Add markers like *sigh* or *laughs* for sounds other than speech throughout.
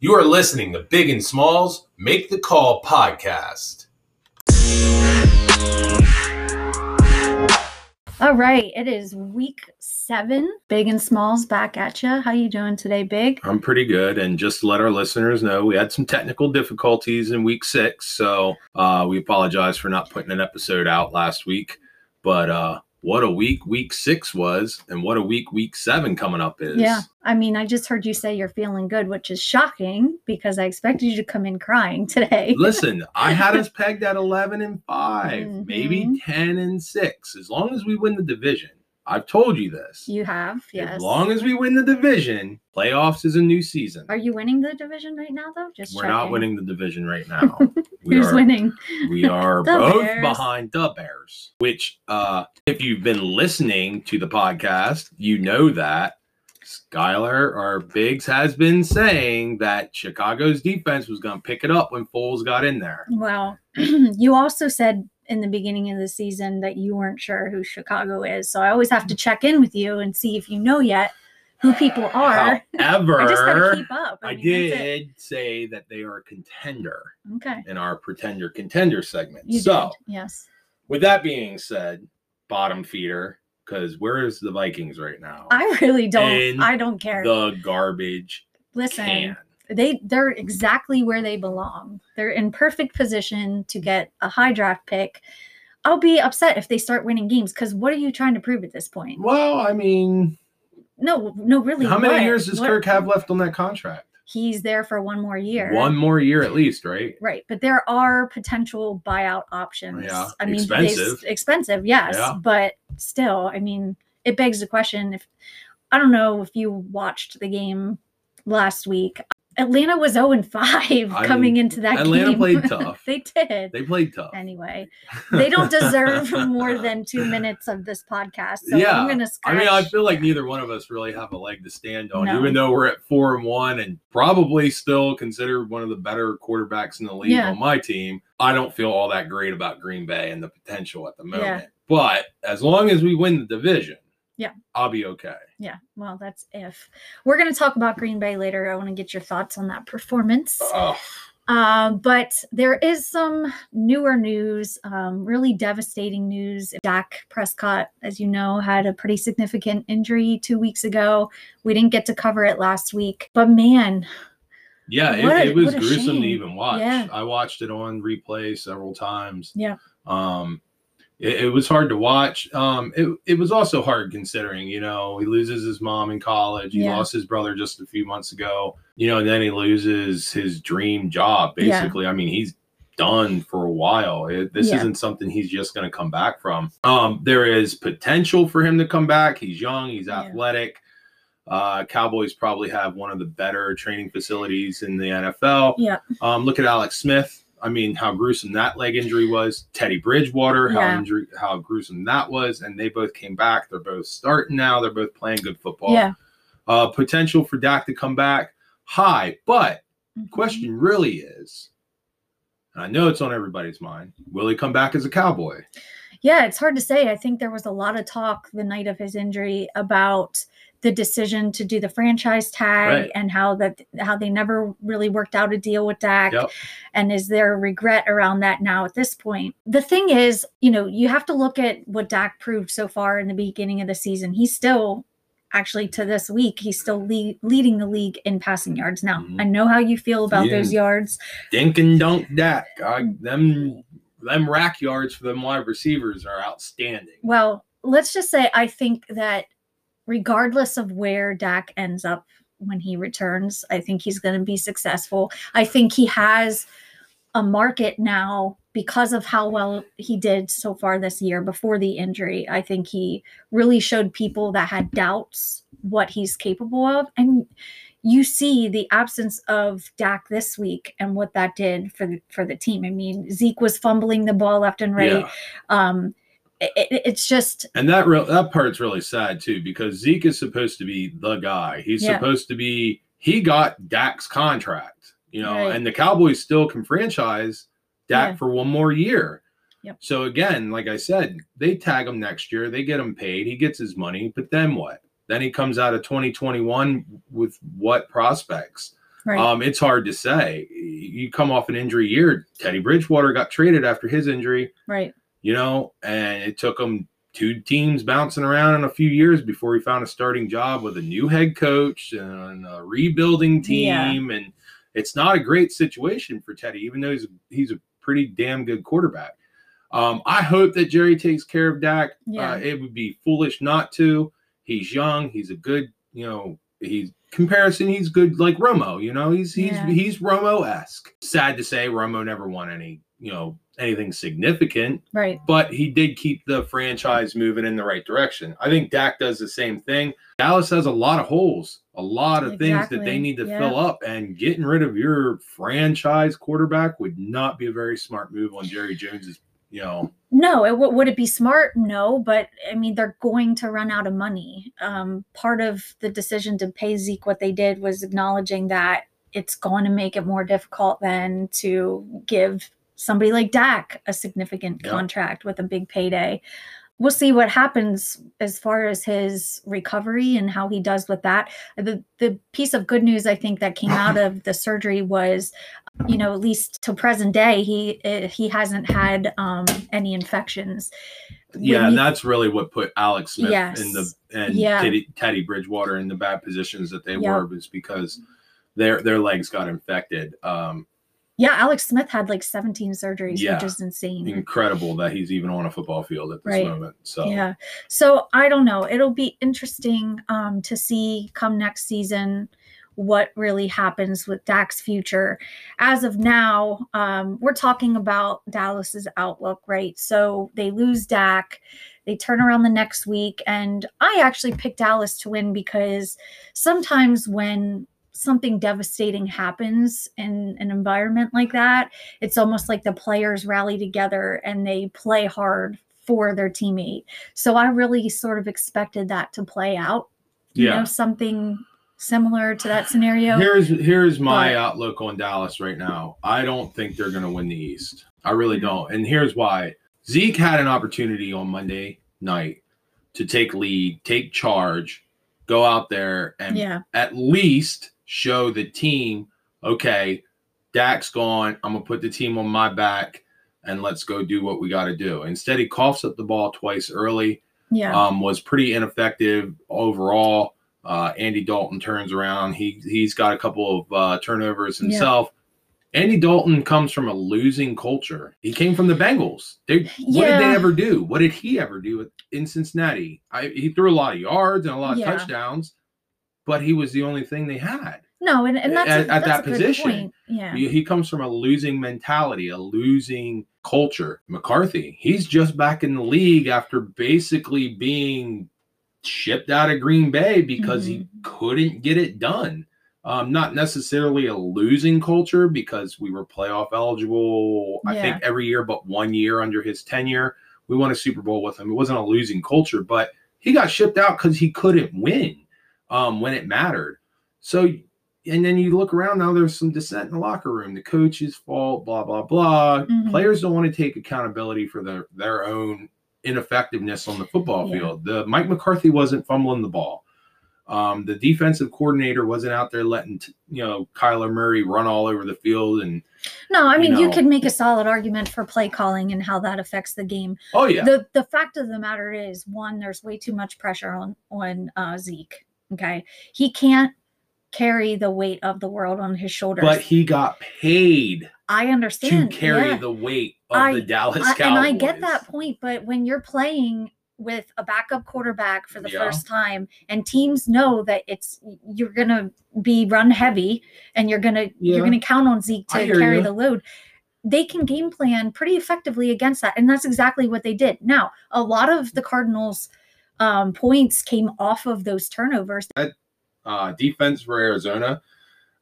You are listening to Big and Smalls Make the Call podcast. All right, it is week seven. Big and Smalls back at you. How you doing today, Big? I'm pretty good, and just to let our listeners know, we had some technical difficulties in week six, so uh, we apologize for not putting an episode out last week. But uh, what a week week six was, and what a week week seven coming up is. Yeah, I mean, I just heard you say you're feeling good, which is shocking because I expected you to come in crying today. *laughs* Listen, I had us pegged at 11 and 5, maybe Mhm. 10 and 6, as long as we win the division. I've told you this. you have, yes. As long as we win the division, playoffs is a new season. Are you winning the division right now, though? Just We're not winning the division right *laughs* now. We Who's are, winning? We *laughs* are both Bears. behind the Bears, which, uh, if you've been listening to the podcast, you know that Skylar or Biggs has been saying that Chicago's defense was going to pick it up when Foles got in there. Well, *clears throat* you also said in the beginning of the season that you weren't sure who Chicago is. So I always have to check in with you and see if you know yet who people are. However, *laughs* I just gotta keep up. I mean, did say that they are a contender Okay. in our pretender contender segment. You so, did. Yes. with that being said, bottom feeder, because where is the Vikings right now? I really don't. In I don't care. the garbage Listen, can. They they're exactly where they belong. They're in perfect position to get a high draft pick. I'll be upset if they start winning games because what are you trying to prove at this point? Well, I mean, No, no, really. how many what? years does What- Kirk have left on that contract? He's there for one more year. One more year at least, right? Right, but there are potential buyout options. Yeah, I mean, they- expensive. expensive, yes, Yeah. but still, I mean, it begs the question: if I don't know if you watched the game last week, Atlanta was zero and five coming mean, into that game. Atlanta game. played *laughs* tough. they did. They played tough. Anyway, *laughs* they don't deserve more than two minutes of this podcast. So Yeah, I'm gonna. I mean, I feel like neither one of us really have a leg to stand on, No. even though we're at four and one and probably still considered one of the better quarterbacks in the league Yeah. on my team. I don't feel all that great about Green Bay and the potential at the moment. Yeah. But as long as we win the division, Yeah. I'll be okay. Yeah, well, that's if we're gonna talk about Green Bay later. I want to get your thoughts on that performance. Oh, Uh, but there is some newer news, um, really devastating news. Dak Prescott, as you know, had a pretty significant injury two weeks ago. We didn't get to cover it last week, but man, yeah, it, a- it was gruesome shame. to even watch. Yeah. I watched it on replay several times. Yeah. Um, it, it was hard to watch. Um, it, it was also hard considering, you know, he loses his mom in college. He Yeah. lost his brother just a few months ago, you know, and then he loses his dream job. Yeah. Basically, I mean, he's done for a while. It, this Yeah. isn't something he's just going to come back from. Um, there is potential for him to come back. He's young. He's Yeah. athletic. Uh, Cowboys probably have one of the better training facilities in the NFL. yeah, Um, look at Alex Smith. I mean, how gruesome that leg injury was. Teddy Bridgewater, how Yeah. injury, how gruesome that was, and they both came back. They're both starting now. They're both playing good football. yeah. Uh, potential for Dak to come back high, but Mhm. question really is, and I know it's on everybody's mind, will he come back as a Cowboy? Yeah, it's hard to say. I think there was a lot of talk the night of his injury about the decision to do the franchise tag Right. and how that how they never really worked out a deal with Dak. Yep. And is there regret around that now at this point? The thing is, you know, you have to look at what Dak proved so far in the beginning of the season. He's still actually to this week, he's still lead, leading the league in passing yards. Now, Mhm. I know how you feel about Yeah. those yards. Dink and dunk Dak. I, them, them rack yards for them wide receivers are outstanding. Well, let's just say I think that regardless of where Dak ends up when he returns, I think he's going to be successful. I think he has a market now because of how well he did so far this year before the injury. I think he really showed people that had doubts what he's capable of. And you see the absence of Dak this week and what that did for the, for the team. I mean, Zeke was fumbling the ball left and right. Yeah. Um, it, it- it's just And that real that part's really sad too because Zeke is supposed to be the guy. He's Yeah. supposed to be. He got Dak's contract, you know, Right. and the Cowboys still can franchise Dak Yeah. for one more year. Yep. So again, like I said, they tag him next year. They get him paid. He gets his money. But then what? Then he comes out of 2021 with what prospects? Right. Um, it's hard to say. You come off an injury year. Teddy Bridgewater got traded after his injury, right. You know, and it took him two teams bouncing around in a few years before he found a starting job with a new head coach and a rebuilding Yeah. team. And it's not a great situation for Teddy, even though he's he's a pretty damn good quarterback. Um, I hope that Jerry takes care of Dak. Yeah. Uh, it would be foolish not to. He's young. He's a good, you know, he's comparison. He's good like Romo. You know, he's he's Yeah. he's Romo esque. Sad to say, Romo never won any, you know, anything significant Right. but he did keep the franchise moving in the right direction. I think Dak does the same thing. Dallas has a lot of holes, a lot of things that they need to yeah. fill up, and getting rid of your franchise quarterback would not be a very smart move on Jerry Jones's. You know, No, it, w- would it be smart? No, but I mean, they're going to run out of money. Um, part of the decision to pay Zeke what they did was acknowledging that it's going to make it more difficult than to give somebody like Dak a significant Yeah. contract with a big payday. We'll see what happens as far as his recovery and how he does with that. The the piece of good news I think that came out of the surgery was you know, at least to present day, he uh, he hasn't had um, any infections. Yeah, you- and that's really what put Alex Smith Yes. in the and Yeah. Teddy, Teddy Bridgewater in the bad positions that they Yep. were was because their their legs got infected. Um, yeah, Alex Smith had like 17 surgeries, Yeah. which is insane. incredible that he's even on a football field at this Right. moment. So Yeah. So I don't know. It'll be interesting um, to see come next season what really happens with Dak's future. As of now, um, we're talking about Dallas's outlook, right? So they lose Dak. They turn around the next week. And I actually picked Dallas to win because sometimes when something devastating happens in an environment like that, it's almost like the players rally together and they play hard for their teammate. So I really sort of expected that to play out. You Yeah. know, something similar to that scenario. Here's here's my But- outlook on Dallas right now. I don't think they're going to win the East. I really Mm-hmm. don't. And here's why. Zeke had an opportunity on Monday night to take lead, take charge, go out there and yeah. at least show the team, okay, Dak's gone. I'm gonna put the team on my back and let's go do what we got to do. Instead, he coughs up the ball twice early Yeah. um, was pretty ineffective overall. Uh, Andy Dalton turns around. He he's got a couple of uh, turnovers Yeah. himself. Andy Dalton comes from a losing culture. He came from the Bengals. They, What did they ever do? What did he ever do in Cincinnati? I, he threw a lot of yards and a lot of Yeah. touchdowns, but he was the only thing they had. no, and, and that's a- at- at that's that position, point. Yeah. He, he comes from a losing mentality, a losing culture. McCarthy, he's just back in the league after basically being shipped out of Green Bay because he Mm-hmm. couldn't get it done. Um, not necessarily a losing culture because we were playoff eligible, I think, every year but one year under his tenure. We won a Super Bowl with him. It wasn't a losing culture, but he got shipped out because he couldn't win um, when it mattered. So and then you look around now there's some dissent in the locker room the coach's fault blah blah blah Mhm. players don't want to take accountability for their their own ineffectiveness on the football Yeah. field the mike mccarthy wasn't fumbling the ball um, the defensive coordinator wasn't out there letting t- you know kyler murray run all over the field and No, I mean, you, know. could make a solid argument for play calling and how that affects the game. oh yeah The the fact of the matter is, one, there's way too much pressure on on uh, Zeke. Okay, he can't carry the weight of the world on his shoulders. but he got paid I understand. to carry yeah. the weight of I- the dallas I- cowboys and I get that point, but when you're playing with a backup quarterback for the Yeah. first time, and teams know that it's you're gonna be run heavy, and you're gonna Yeah. you're gonna count on Zeke to carry ya. the load. They can game plan pretty effectively against that, and that's exactly what they did. Now, a lot of the Cardinals' um, points came off of those turnovers. uh, defense for arizona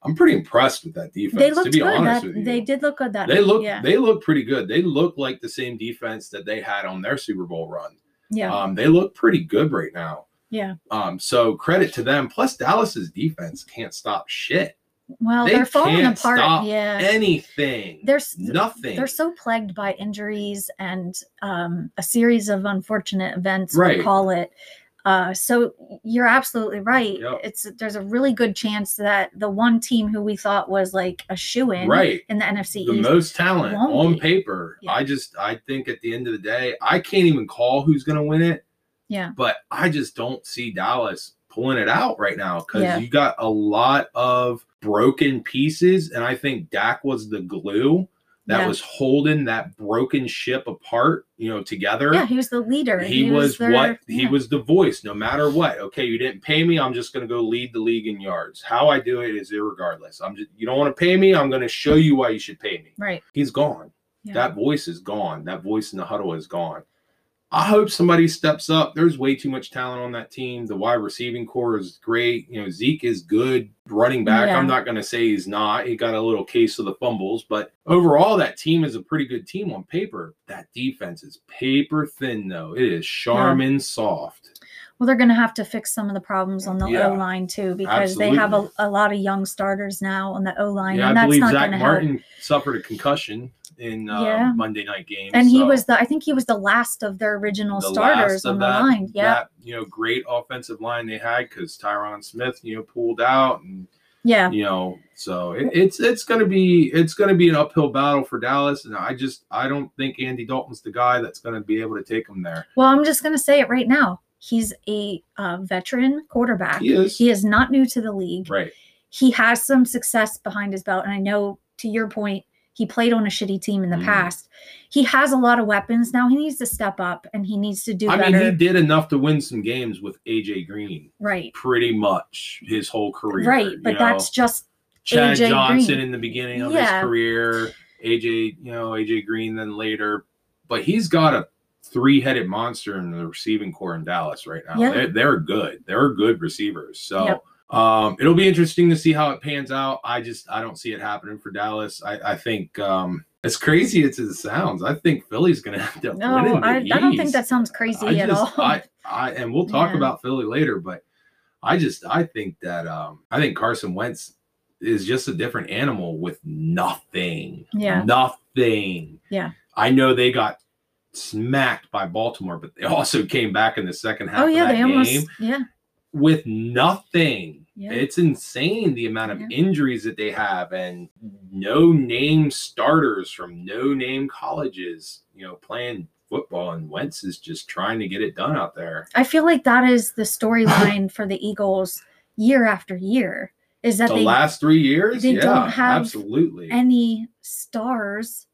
i'm pretty impressed with that defense They to looked be good. honest That, with you they did look good. That they look yeah, they look pretty good. They look like the same defense that they had on their Super Bowl run. yeah, Um, they look pretty good right now. yeah. Um, so credit to them. Plus, Dallas's defense can't stop shit. Well, they they're falling apart. Yeah, Anything. there's nothing. they're so plagued by injuries and um, a series of unfortunate events Right. we'll call it Uh, so you're absolutely right. Yep. It's there's a really good chance that the one team who we thought was like a shoe in Right. in the NFC the East. most talent on be. paper. Yeah. I just I think at the end of the day, I can't even call who's going to win it, yeah. but I just don't see Dallas pulling it out right now because Yeah. you got a lot of broken pieces, and I think Dak was the glue that Yeah. was holding that broken ship apart, you know, together. Yeah, he was the leader. He, was, their- what he was the voice no matter what. Okay, you didn't pay me, I'm just going to go lead the league in yards. How I do it is irregardless. I'm just you don't want to pay me, I'm going to show you why you should pay me. Right. He's gone. Yeah. That voice is gone. That voice in the huddle is gone. I hope somebody steps up. There's way too much talent on that team. The wide receiving corps is great. You know, Zeke is good running back. Yeah. I'm not going to say he's not. He got a little case of the fumbles, but overall, that team is a pretty good team on paper. That defense is paper thin, though. It is Charmin soft. Well, they're going to have to fix some of the problems on the Yeah. O line too, because they have a, a lot of young starters now on the O line, Yeah, and I that's believe not going to help. Martin suffered a concussion in uh, Yeah. Monday night game. And he was the, I think he was the last of their original the starters on the that, line. Yeah, that you know great offensive line they had because Tyron Smith you know pulled out and yeah, you know so it, it's it's gonna be it's gonna be an uphill battle for Dallas and I just I don't think Andy Dalton's the guy that's gonna be able to take them there. Well, I'm just going to say it right now. He's a uh, veteran quarterback. He is He is not new to the league. right. He has some success behind his belt. And I know, to your point, he played on a shitty team in the Mm. past. He has a lot of weapons. Now he needs to step up and he needs to do I better. mean he did enough to win some games with AJ Green right. pretty much his whole career. Right. you But know? that's just, Chad AJ Johnson Green. in the beginning of Yeah. his career, AJ, you know, AJ Green then later. But he's got a three-headed monster in the receiving corps in Dallas right now. Yeah. They're, they're good. They're good receivers. So Yep. um it'll be interesting to see how it pans out. I just I don't see it happening for Dallas. I, I think um as crazy as it sounds, I think Philly's gonna *laughs* end up no, winning the I, I don't think that sounds crazy I at just- all. I, I and we'll talk Yeah. about Philly later, but I just I think that um I think Carson Wentz is just a different animal with nothing. Yeah. Nothing. Yeah. I know they got smacked by Baltimore, but they *laughs* also came back in the second half oh, yeah. of that They almost, game yeah. with nothing. Yeah. It's insane the amount of Yeah. injuries that they have and no name starters from no name colleges, you know, playing football and Wentz is just trying to get it done out there. I feel like that is the *laughs* storyline for the Eagles year after year is that The they last three years, they yeah, don't have absolutely. any stars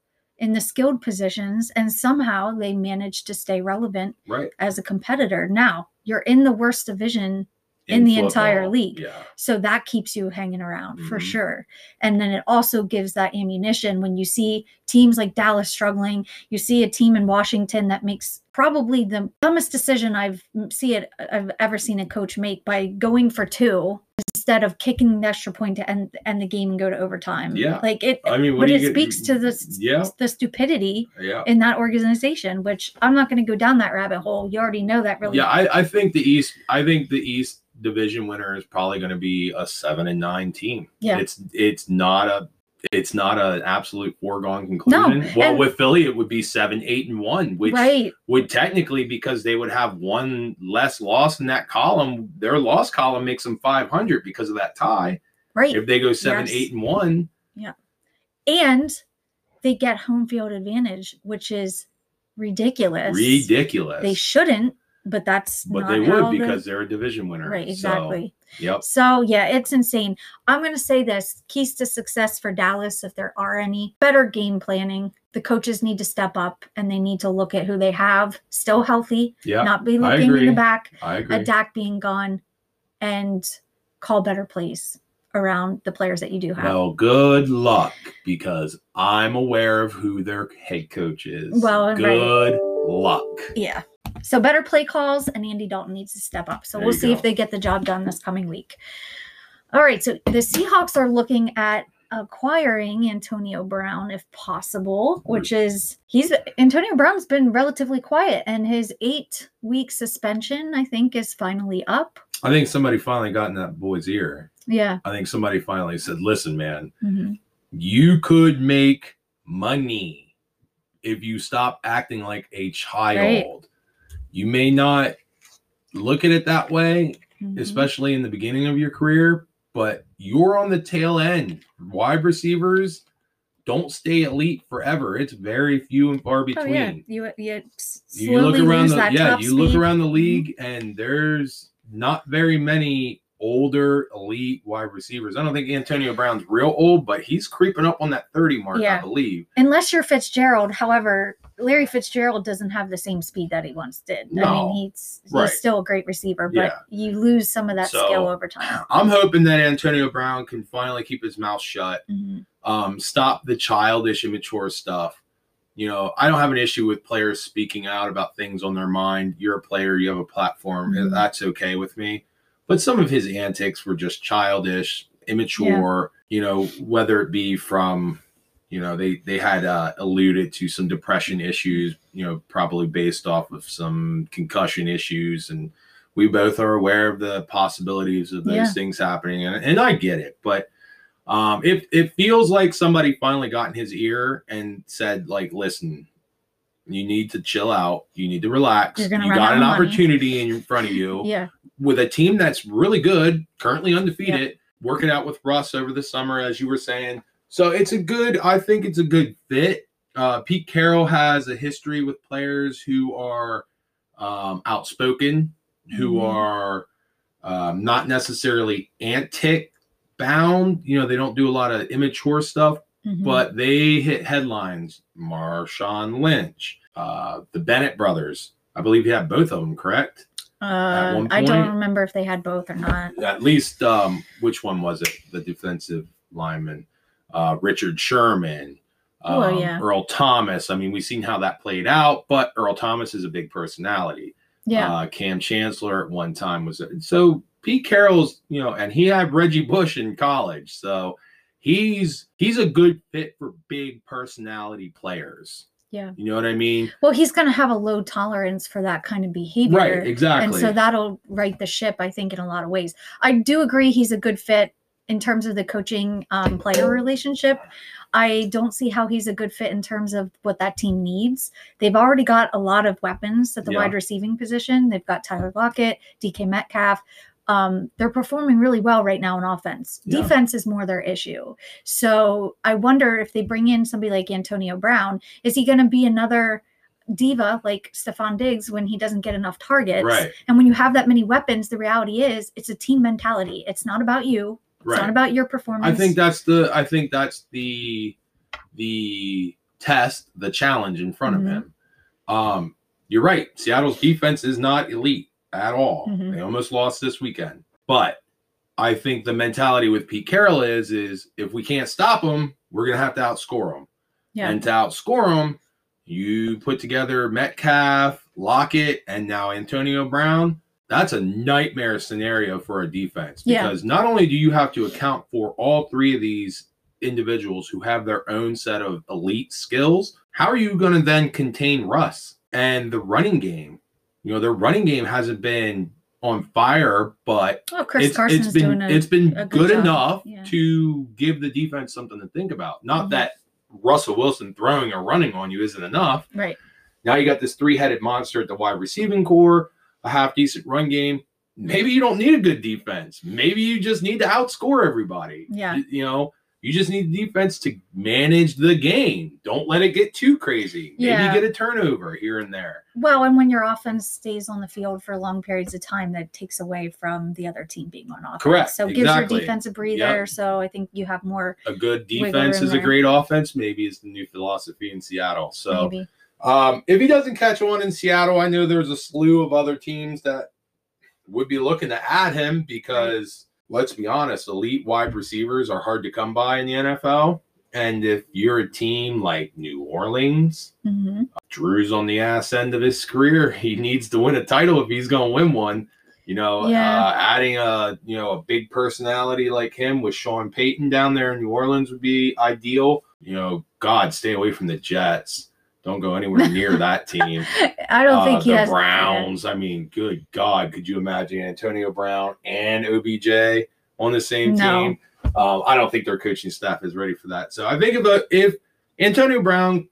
in the skilled positions and somehow they manage to stay relevant right. as a competitor. Now, you're in the worst division in the entire league. Yeah. So that keeps you hanging around for Mhm. sure. And then it also gives that ammunition when you see teams like Dallas struggling, you see a team in Washington that makes probably the dumbest decision I've see it I've ever seen a coach make by going for two instead of kicking the extra point to end end the game and go to overtime. Yeah. Like it I mean, but it get- speaks to this Yeah. the stupidity Yeah. in that organization, which I'm not going to go down that rabbit hole. You already know that really. Yeah, I, I think the East. I think the East division winner is probably going to be a seven and nine team. Yeah. it's it's not a it's not an absolute foregone conclusion. No. well, and- with Philly, it would be seven, eight, and one, which right. would technically because they would have one less loss in that column. Their loss column makes them five hundred because of that tie. Right. If they go seven, Yes. eight, and one, Yeah. and they get home field advantage, which is ridiculous. ridiculous. They shouldn't, but that's but not they would because they're a division winner. right, So, exactly. yep. So yeah, it's insane. I'm going to say this: keys to success for Dallas, if there are any, better game planning. The coaches need to step up and they need to look at who they have still healthy, Yeah. not be looking in the back I agree. at Dak being gone, and call better plays around the players that you do have. Well, good luck because I'm aware of who their head coach is. Well, right. Luck. Yeah. So better play calls, and Andy Dalton needs to step up. So There we'll see go. if they get the job done this coming week. All right. So the Seahawks are looking at acquiring Antonio Brown if possible, which is he's Antonio Brown's been relatively quiet, and his eight week suspension, I think, is finally up. I think somebody finally got in that boy's ear. Yeah. I think somebody finally said, "Listen, man, Mhm. you could make money if you stop acting like a child. You may not look at it that way, Mhm. especially in the beginning of your career. But you're on the tail end. Wide receivers don't stay elite forever. It's very few and far Oh between. yeah, you you you look around the yeah you look around the league and there's not very many older elite wide receivers i don't think antonio brown's real old but he's creeping up on that 30 mark i believe Unless you're Fitzgerald, however, Larry Fitzgerald doesn't have the same speed that he once did. I mean, he's he's Right. still a great receiver, but Yeah. you lose some of that So- skill over time. i'm hoping that antonio brown can finally keep his mouth shut Mhm. um stop the childish immature stuff you know i don't have an issue with players speaking out about things on their mind you're a player you have a platform Mhm. that's okay with me but some of his antics were just childish immature you know whether it be from you know they they had uh, alluded to some depression issues you know probably based off of some concussion issues and we both are aware of the possibilities of those Yeah. things happening and, and i get it but um it, it feels like somebody finally got in his ear and said like listen you need to chill out you need to relax you got an of money." opportunity in front of you *laughs* Yeah, with a team that's really good, currently undefeated, working out with Russ over the summer, as you were saying. So it's a good, I think it's a good fit. Uh, Pete Carroll has a history with players who are um, outspoken, who Mhm. are um, not necessarily antic bound. You know, they don't do a lot of immature stuff, Mhm. but they hit headlines. Marshawn Lynch, uh, the Bennett brothers. I believe you have both of them, correct? uh, I don't remember if they had both or not. at least um which one was it the defensive lineman uh richard sherman um, Oh, yeah. earl thomas i mean we've seen how that played out but earl thomas is a big personality Yeah, uh kam chancellor at one time was so pete carroll's you know and he had reggie bush in college so he's he's a good fit for big personality players yeah. you know what i mean Well, he's going to have a low tolerance for that kind of behavior. right exactly And so that'll right the ship, I think, in a lot of ways. I do agree he's a good fit in terms of the coaching um, player relationship. I don't see how he's a good fit in terms of what that team needs. They've already got a lot of weapons at the Yeah. wide receiving position. They've got Tyler Lockett, DK Metcalf. Um, they're performing really well right now in offense. Yeah. Defense is more their issue. So I wonder if they bring in somebody like Antonio Brown, is he going to be another diva like Stefon Diggs when he doesn't get enough targets? right And when you have that many weapons, the reality is it's a team mentality. It's not about you. It's right not about your performance. I think that's the I think that's the the test, the challenge in front Mhm. of him. Um, you're right. Seattle's defense is not elite at all. Mhm. They almost lost this weekend. But I think the mentality with Pete Carroll is is if we can't stop them, we're gonna have to outscore them. yeah. And to outscore them, you put together Metcalf, Lockett, and now Antonio Brown. That's a nightmare scenario for a defense Yeah. because not only do you have to account for all three of these individuals who have their own set of elite skills, how are you going to then contain Russ and the running game? You know, their running game hasn't been on fire, but oh, Chris it's, it's been doing a, it's been good, good enough Yeah. to give the defense something to think about. Not Mhm. that Russell Wilson throwing or running on you isn't enough. right. Now you got this three-headed monster at the wide receiving corps, a half decent run game. Maybe you don't need a good defense. Maybe you just need to outscore everybody. Yeah. You, you know, you just need defense to manage the game. Don't let it get too crazy. Maybe Yeah. get a turnover here and there. Well, and when your offense stays on the field for long periods of time, that takes away from the other team being on offense. Correct, So it gives your defense a breather. Yep. So I think you have more A good defense is a great offense. Maybe is the new philosophy in Seattle. So. Um, if he doesn't catch on in Seattle, I know there's a slew of other teams that would be looking to add him because let's be honest, elite wide receivers are hard to come by in the NFL. And if you're a team like New Orleans, hmm Drew's on the ass end of his career. *laughs* He needs to win a title if he's going to win one. You know, Yeah. uh, adding a you know a big personality like him with Sean Payton down there in New Orleans would be ideal. You know, God, stay away from the Jets. Don't go anywhere near that team. *laughs* I don't Uh, think he the has Browns. I mean, good God, could you imagine Antonio Brown and OBJ on the same No. team? Um, I don't think their coaching staff is ready for that. So I think if, a, if Antonio Brown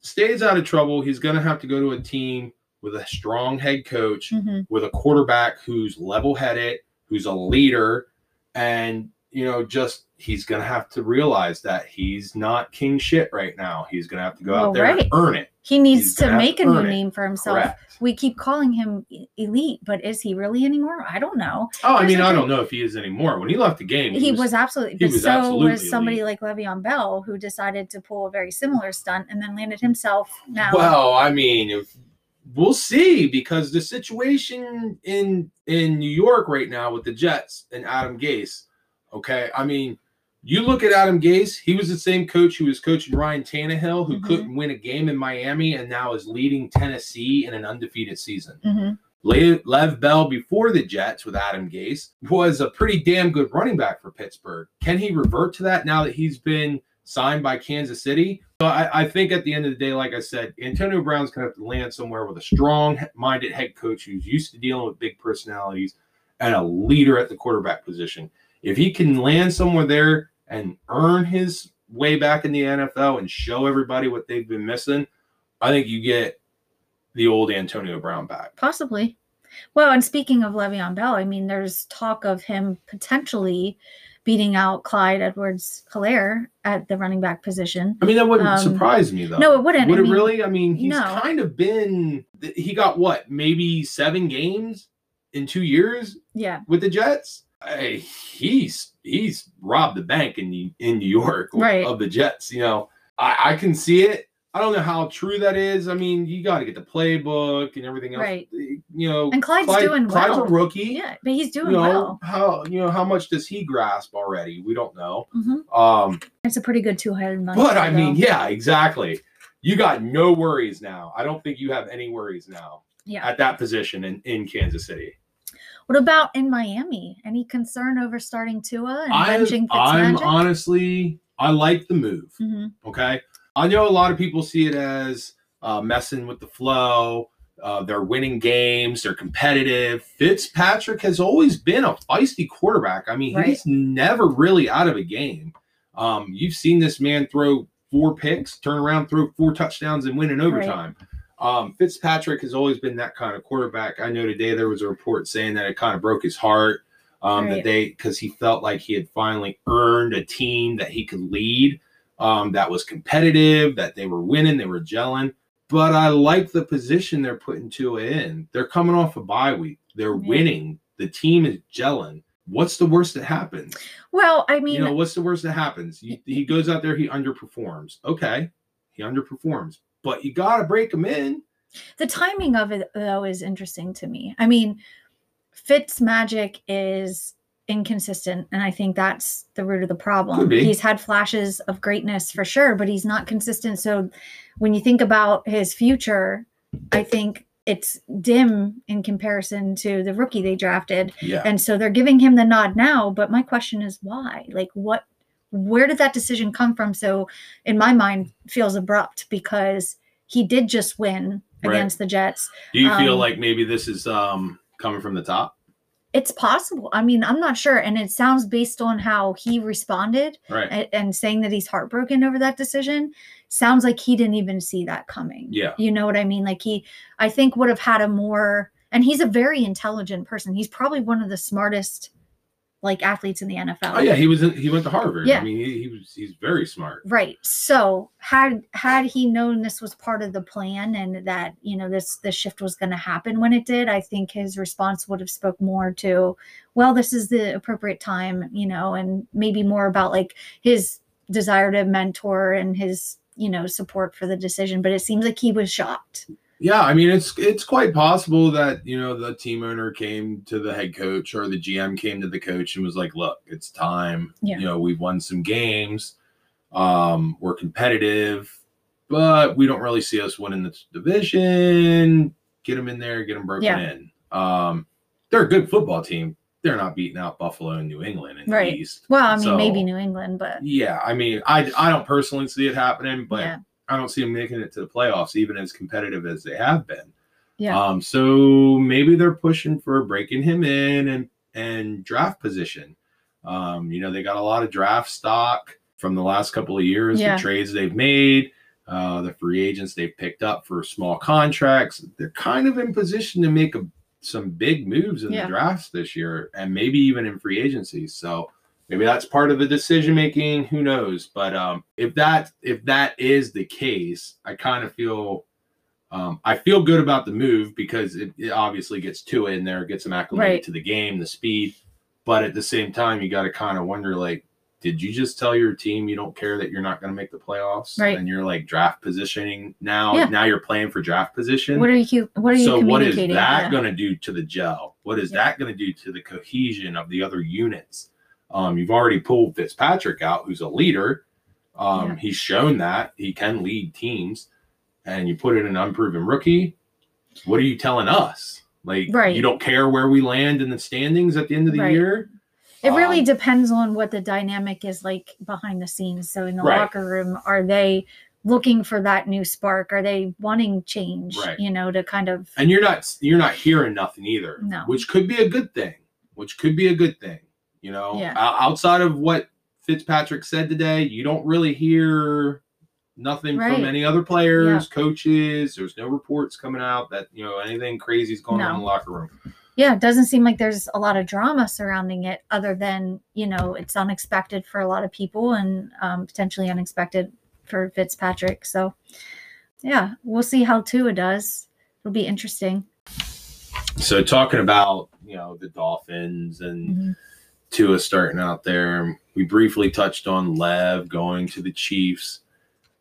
stays out of trouble, he's going to have to go to a team with a strong head coach, Mhm. with a quarterback who's level headed, who's a leader, and you know, just he's gonna have to realize that he's not king shit right now. He's gonna have to go Well, out there right. and earn it. He needs He's to make to a new it. name for himself. Correct. We keep calling him elite, but is he really anymore? I don't know. Oh, I mean, I don't know if he is anymore. When he left the game, He, was, absolutely, he but was so absolutely was somebody elite. like Le'Veon Bell, who decided to pull a very similar stunt and then landed himself now. Well, I mean, if we'll see because the situation in in New York right now with the Jets and Adam Gase. Okay, I mean, you look at Adam Gase; he was the same coach who was coaching Ryan Tannehill, who Mhm. couldn't win a game in Miami, and now is leading Tennessee in an undefeated season. Mhm. Le- Lev Bell before the Jets with Adam Gase was a pretty damn good running back for Pittsburgh. Can he revert to that now that he's been signed by Kansas City? So I, I think at the end of the day, like I said, Antonio Brown's going to have to land somewhere with a strong-minded head coach who's used to dealing with big personalities and a leader at the quarterback position. If he can land somewhere there and earn his way back in the NFL and show everybody what they've been missing, I think you get the old Antonio Brown back. Possibly. Well, and speaking of Le'Veon Bell, I mean, there's talk of him potentially beating out Clyde Edwards Helaire at the running back position. I mean, that wouldn't Um, surprise me though. no, it wouldn't. Would I it mean, really? I mean, he's no. kind of been. He got what? Maybe seven games in two years Yeah. with the Jets. Hey, he's he's robbed the bank in New- in New York *laughs* Right. of the Jets. You know, I, I can see it. I don't know how true that is. I mean, you got to get the playbook and everything else. Right. You know, And Clyde's Clyde- doing Clyde's well. a rookie. Yeah, but he's doing You know well. how you know how much does he grasp already? We don't know. hmm Um, It's a pretty good two-headed but I mean, yeah, exactly. You got no worries now. I don't think you have any worries now yeah. at that position in, in Kansas City. What about in Miami? Any concern over starting Tua and I'm, benching I'm Fitzmagic? honestly, I like the move. hmm Okay. I know a lot of people see it as uh, messing with the flow. Uh, they're winning games. They're competitive. Fitzpatrick has always been a feisty quarterback. I mean, Right. he's never really out of a game. Um, you've seen this man throw four picks, turn around, throw four touchdowns, and win in overtime. Um, Fitzpatrick has always been that kind of quarterback. I know today there was a report saying that it kind of broke his heart um, that they because he felt like he had finally earned a team that he could lead um, that was competitive, that they were winning, they were gelling. But I like the position they're putting to Tua in. They're coming off a bye week. They're Yeah. winning. The team is gelling. What's the worst that happens? Well, I mean, you know, what's the worst that happens? He, he goes out there, he underperforms. Okay, he underperforms, but you got to break them in. the timing of it though is interesting to me. I mean, Fitz magic is inconsistent, and I think that's the root of the problem. He's had flashes of greatness for sure, but he's not consistent. So when you think about his future, I think it's dim in comparison to the rookie they drafted. Yeah. And so they're giving him the nod now, but my question is why? Like what where did that decision come from? So in my mind feels abrupt because he did just win Right. against the Jets. Do you feel um, like maybe this is um, coming from the top? It's possible. I mean, I'm not sure and it sounds based on how he responded Right. a- and saying that he's heartbroken over that decision sounds like he didn't even see that coming. Yeah. You know what I mean? Like he I think would have had a more and he's a very intelligent person. He's probably one of the smartest like athletes in the NFL. Oh yeah, he was in, he went to Harvard. Yeah. I mean, he, he was he's very smart. Right. So had had he known this was part of the plan and that you know this this shift was going to happen when it did, I think his response would have spoke more to, well, this is the appropriate time, you know, and maybe more about like his desire to mentor and his you know support for the decision. But it seems like he was shocked. Yeah, I mean it's it's quite possible that you know the team owner came to the head coach or the GM came to the coach and was like, "Look, it's time. Yeah. You know, we've won some games. Um, we're competitive, but we don't really see us winning this division. Get them in there, get them broken Yeah. in. Um, they're a good football team. They're not beating out Buffalo and New England in Right. the East. Well, I mean, So- maybe New England, but Yeah, I mean, I I don't personally see it happening, but yeah, I don't see them making it to the playoffs, even as competitive as they have been. yeah, Um, so maybe they're pushing for breaking him in and and draft position. Um, you know, they got a lot of draft stock from the last couple of years, Yeah. the trades they've made. uh, the free agents they've picked up for small contracts. They're kind of in position to make a, some big moves in Yeah. the drafts this year and maybe even in free agency. So maybe that's part of the decision making. Who knows? But um, if that if that is the case, I kind of feel. Um, I feel good about the move because it, it obviously gets to it in there, gets them acclimated Right. to the game, the speed. But at the same time, you got to kind of wonder, like, did you just tell your team you don't care that you're not going to make the playoffs Right. and you're like draft positioning now Yeah. now you're playing for draft position What are you? What are you so what is that Yeah. going to do to the gel what is Yeah. that going to do to the cohesion of the other units um, you've already pulled fitzpatrick out who's a leader um, Yeah. he's shown that he can lead teams and you put in an unproven rookie what are you telling us like Right. you don't care where we land in the standings at the end of the Right. year It really Um, depends on what the dynamic is like behind the scenes. So in the Right. locker room, are they looking for that new spark? Are they wanting change? You know, to kind of and you're not you're not hearing nothing either No. which could be a good thing which could be a good thing you know Yeah. Outside of what fitzpatrick said today you don't really hear nothing Right. from any other players coaches there's no reports coming out that you know anything crazy is going on in the locker room yeah, it doesn't seem like there's a lot of drama surrounding it, other than you know it's unexpected for a lot of people and um, potentially unexpected for Fitzpatrick. So yeah, we'll see how Tua does. It'll be interesting. so talking about you know the dolphins and Mhm. Tua starting out there. We briefly touched on Lev going to the Chiefs.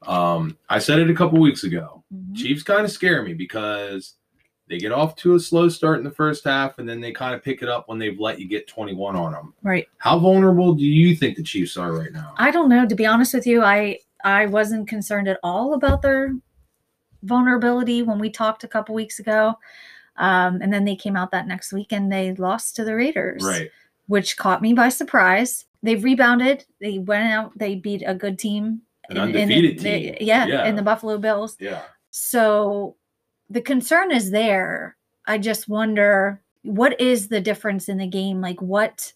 Um, I said it a couple weeks ago. Mhm. Chiefs kind of scare me because they get off to a slow start in the first half and then they kind of pick it up when they've let you get 21 on them. Right. How vulnerable do you think the Chiefs are right now? I don't know. To be honest with you, I I wasn't concerned at all about their vulnerability when we talked a couple weeks ago. Um, and then they came out that next week and they lost to the Raiders, right. Which caught me by surprise. They've rebounded. They went out. They beat a good team, An in- in the- undefeated they- team. yeah, Yeah. in the Buffalo Bills. Yeah. So the concern is there. I just wonder what is the difference in the game? Like what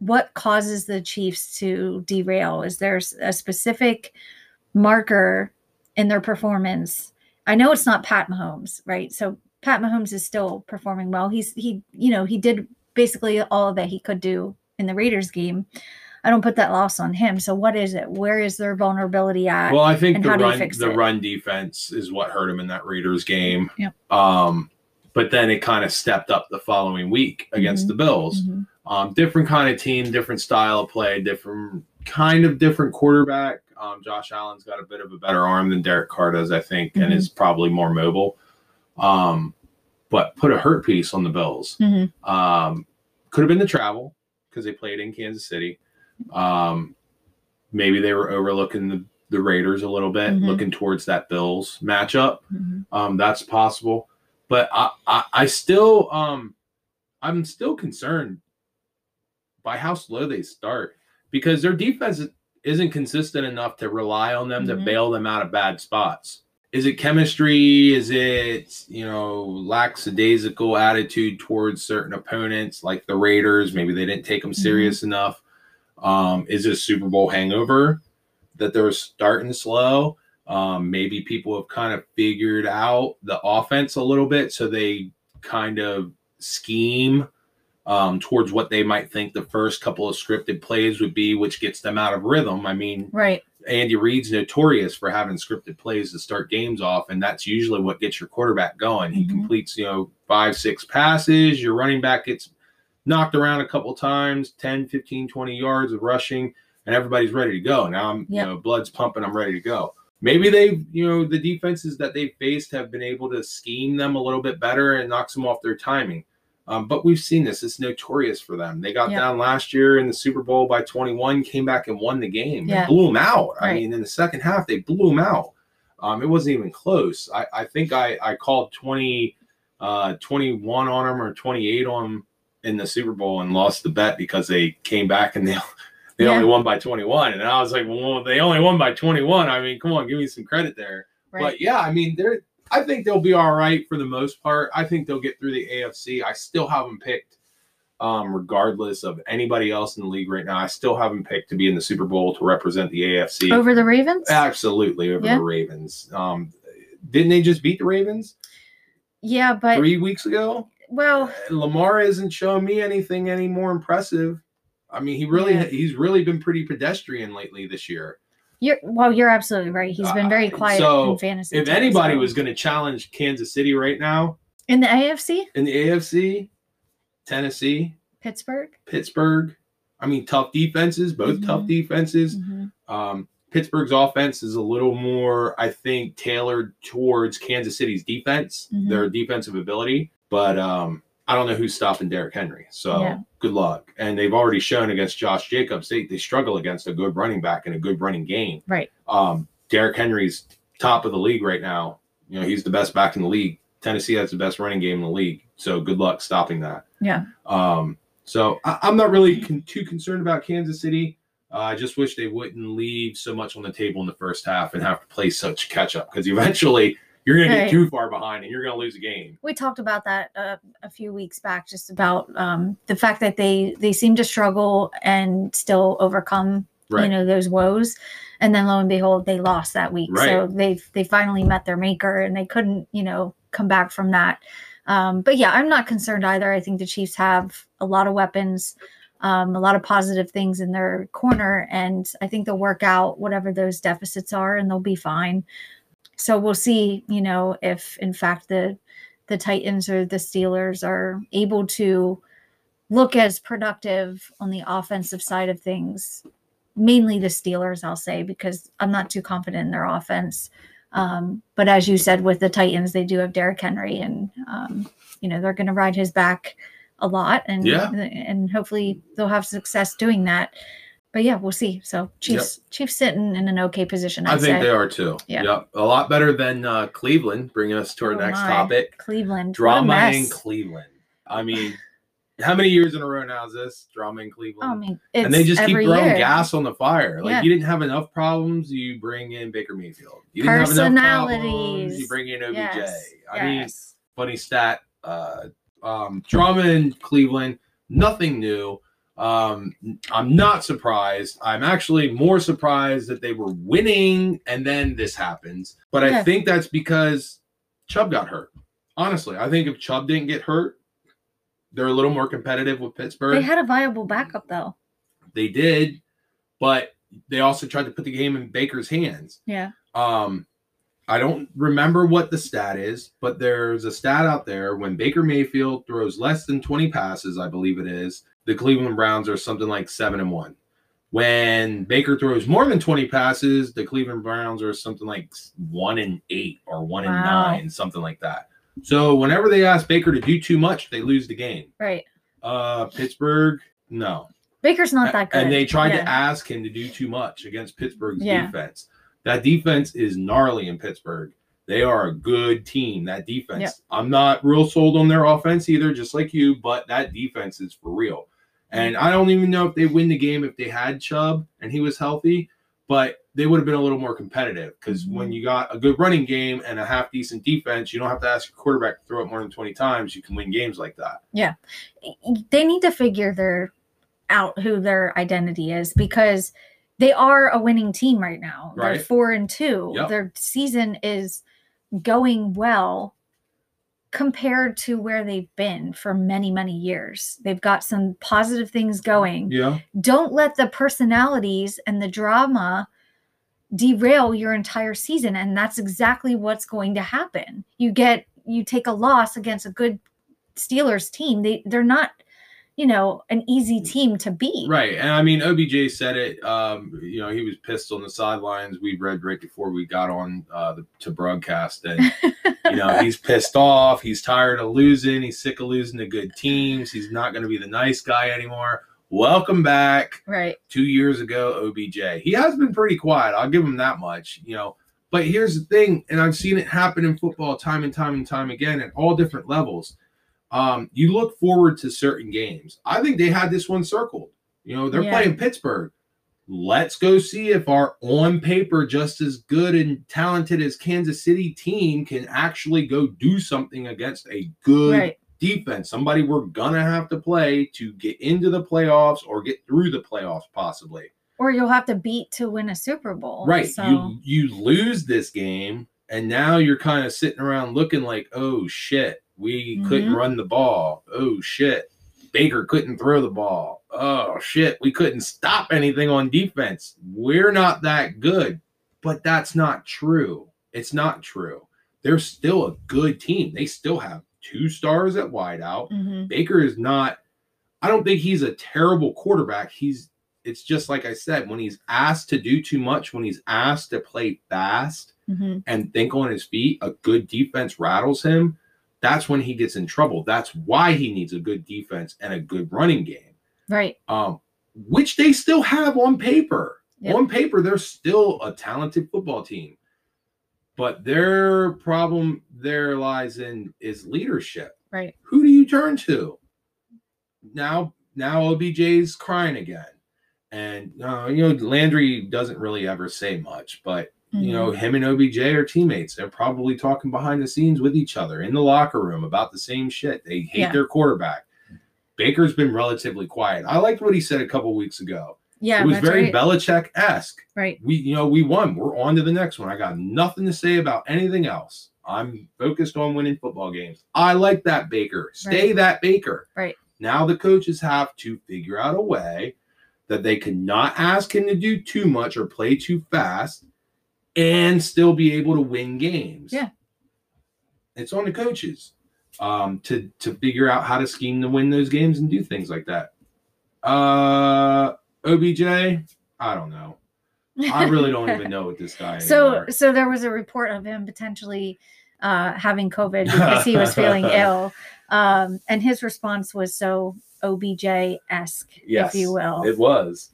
what causes the Chiefs to derail? Is there a specific marker in their performance? I know it's not Pat Mahomes, right? So Pat Mahomes is still performing well. He's he, you know, he did basically all that he could do in the Raiders game. I don't put that loss on him. So what is it? Where is their vulnerability at? Well, I think the how do you run the it? run defense is what hurt him in that Raiders game. Yep. Um, but then it kind of stepped up the following week against Mhm. the Bills. Mhm. Um, different kind of team, different style of play, different kind of different quarterback. Um, Josh Allen's got a bit of a better arm than Derek Carr does, I think, and Mhm. is probably more mobile. Um, but put a hurt piece on the Bills. Mhm. Um, could have been the travel because they played in Kansas City. Um, maybe they were overlooking the, the Raiders a little bit, Mhm. looking towards that Bills matchup. Mhm. Um, that's possible, but I, I, I still, um, I'm still concerned by how slow they start because their defense isn't consistent enough to rely on them to Mhm. bail them out of bad spots. Is it chemistry? Is it you know lackadaisical attitude towards certain opponents like the Raiders? Maybe they didn't take them serious enough. Um, is it a Super Bowl hangover that they're starting slow? Um, maybe people have kind of figured out the offense a little bit, so they kind of scheme um, towards what they might think the first couple of scripted plays would be, which gets them out of rhythm. I mean, Right. Andy Reid's notorious for having scripted plays to start games off, and that's usually what gets your quarterback going. He Mhm. completes, you know, five, six passes. Your running back gets knocked around a couple times, 10, 15, 20 yards of rushing, and everybody's ready to go. Now I'm, Yep. you know, blood's pumping, I'm ready to go. Maybe they, you know, the defenses that they've faced have been able to scheme them a little bit better and knocks them off their timing. Um, but we've seen this. It's notorious for them. They got Yeah. down last year in the Super Bowl by 21, came back and won the game. Yeah. And blew them out. I mean, in the second half, they blew them out. Um, it wasn't even close. I, I think I, I called 20, uh, 21 on them or 28 on them in the Super Bowl and lost the bet because they came back and they, *laughs* they Yeah. only won by 21. And I was like, well, they only won by 21. I mean, come on, give me some credit there. Right. But yeah, I mean, they're. I think they'll be all right for the most part. I think they'll get through the AFC. I still haven't picked Um, regardless of anybody else in the league right now, I still have them picked to be in the Super Bowl to represent the AFC. Over the Ravens? Absolutely over Yeah. the Ravens. Um, didn't they just beat the Ravens Yeah, but three weeks ago? well, Lamar isn't showing me anything any more impressive. I mean, he really Yeah. he's really been pretty pedestrian lately this year. You're well, you're absolutely right. He's been very Uh, quiet so, in fantasy. If anybody was going to challenge Kansas City right now in the AFC, in the AFC, Tennessee, Pittsburgh. Pittsburgh, I mean, tough defenses, both tough Mhm. defenses. Mhm. Um, Pittsburgh's offense is a little more, I think, tailored towards Kansas City's defense, Mhm. their defensive ability. But um, I don't know who's stopping Derrick Henry. So Yeah. good luck. And they've already shown against Josh Jacobs, they, they struggle against a good running back and a good running game. Right. Um, Derrick Henry's top of the league right now. You know, he's the best back in the league. Tennessee has the best running game in the league. So good luck stopping that. Yeah. Um, so I, I'm not really con- too concerned about Kansas City. Uh, I just wish they wouldn't leave so much on the table in the first half and have to play such catch up because eventually you're going to get too far behind and you're going to lose a game. We talked about that uh, a few weeks back, just about um, the fact that they they seem to struggle and still overcome Right. you know those woes. And then lo and behold they lost that week. So Right. they they finally met their maker and they couldn't you know come back from that. Um, but yeah i'm not concerned either. I think the chiefs have a lot of weapons um, a lot of positive things in their corner. And i think they'll work out whatever those deficits are and they'll be fine so we'll see you know if in fact the the titans or the steelers are able to look as productive on the offensive side of things mainly the Steelers, I'll say, because I'm not too confident in their offense. Um, but as you said, with the Titans, they do have Derrick Henry, and um, you know they're going to ride his back a lot, and Yeah. and hopefully they'll have success doing that. But yeah, we'll see. So Chiefs, Chiefs sitting in an okay position. I'd I think say. they are too. Yeah. Yep. A lot better than uh, Cleveland, bringing us to our Oh next my. topic. Cleveland Drama in Cleveland. I mean, how many years in a row now is this? Drama in Cleveland. Oh, I mean, and they just keep throwing year. gas on the fire. Like Yeah. you didn't have enough problems, you bring in Baker Mayfield. You didn't have enough problems, Personalities. you bring in OBJ. Yes, I mean, yes. funny stat. Uh, um, drama in Cleveland, nothing new. Um, I'm not surprised. I'm actually more surprised that they were winning and then this happens. But I think that's because Chubb got hurt. Honestly, I think if Chubb didn't get hurt, they're a little more competitive with Pittsburgh. they had a viable backup though. They did, but they also tried to put the game in Baker's hands. Yeah. Um, I don't remember what the stat is, but there's a stat out there when Baker Mayfield throws less than 20 passes, I believe it is, the Cleveland Browns are something like seven and one. When Baker throws more than 20 passes, the Cleveland Browns are something like one and eight or one and nine, something like that. So whenever they ask Baker to do too much, they lose the game. Right. Uh, Pittsburgh, no. Baker's not that good. And they tried Yeah. to ask him to do too much against Pittsburgh's Yeah. defense. That defense is gnarly in Pittsburgh. They are a good team. That defense. Yep. I'm not real sold on their offense either, just like you, but that defense is for real. And I don't even know if they win the game if they had Chubb and he was healthy, but they would have been a little more competitive because Mhm. when you got a good running game and a half decent defense, you don't have to ask your quarterback to throw it more than 20 times. You can win games like that. Yeah. They need to figure their out who their identity is because they are a winning team right now. They're Right. four and two. Yep. Their season is going well compared to where they've been for many, many years. They've got some positive things going. Yeah. Don't let the personalities and the drama derail your entire season. And that's exactly what's going to happen. You get you take a loss against a good Steelers team. They they're not, you know, an easy team to beat. Right. And I mean, OBJ said it. Um, you know, he was pissed on the sidelines. We read right before we got on uh, the, to broadcast. And, you know, *laughs* he's pissed off. He's tired of losing. He's sick of losing to good teams. He's not going to be the nice guy anymore. Welcome back. Right. Two years ago, OBJ. He has been pretty quiet. I'll give him that much, you know. But here's the thing, and I've seen it happen in football time and time and time again at all different levels um, you look forward to certain games. I think they had this one circled. You know, they're Yeah. playing Pittsburgh. Let's go see if our on paper just as good and talented as Kansas City team can actually go do something against a good Right. defense, somebody we're gonna have to play to get into the playoffs or get through the playoffs, possibly. Or you'll have to beat to win a Super Bowl. Right. So You you lose this game, and now you're kind of sitting around looking like, oh shit, we couldn't Mhm. run the ball. Oh shit, Baker couldn't throw the ball. Oh shit, we couldn't stop anything on defense. We're not that good. But that's not true. It's not true. They're still a good team. They still have two stars at wideout. Mhm. Baker is not. I don't think he's a terrible quarterback. He's. It's just like I said, when he's asked to do too much, when he's asked to play fast Mhm. and think on his feet, a good defense rattles him. That's when he gets in trouble. That's why he needs a good defense and a good running game, right. um, which they still have on paper. Yep. On paper, they're still a talented football team. But their problem there lies in is leadership Right. who do you turn to? Now, now OBJ's crying again, and uh, you know Landry doesn't really ever say much, but you Mhm. know him and OBJ are teammates. They're probably talking behind the scenes with each other in the locker room about the same shit. They hate Yeah. their quarterback. Baker's been relatively quiet. I liked what he said a couple weeks ago. yeah, it was very right. Belichick esque right. we you know we won we're on to the next one i got nothing to say about anything else i'm focused on winning football games i like that baker stay Right. that baker Right. now the coaches have to figure out a way that they cannot ask him to do too much or play too fast and still be able to win games Yeah. it's on the coaches um to to figure out how to scheme to win those games and do things like that uh obj i don't know I really don't even *laughs* know what this guy So, anymore. so there was a report of him potentially uh, having COVID because he was feeling *laughs* ill, um, and his response was so OBJ esque, Yes, if you will. It was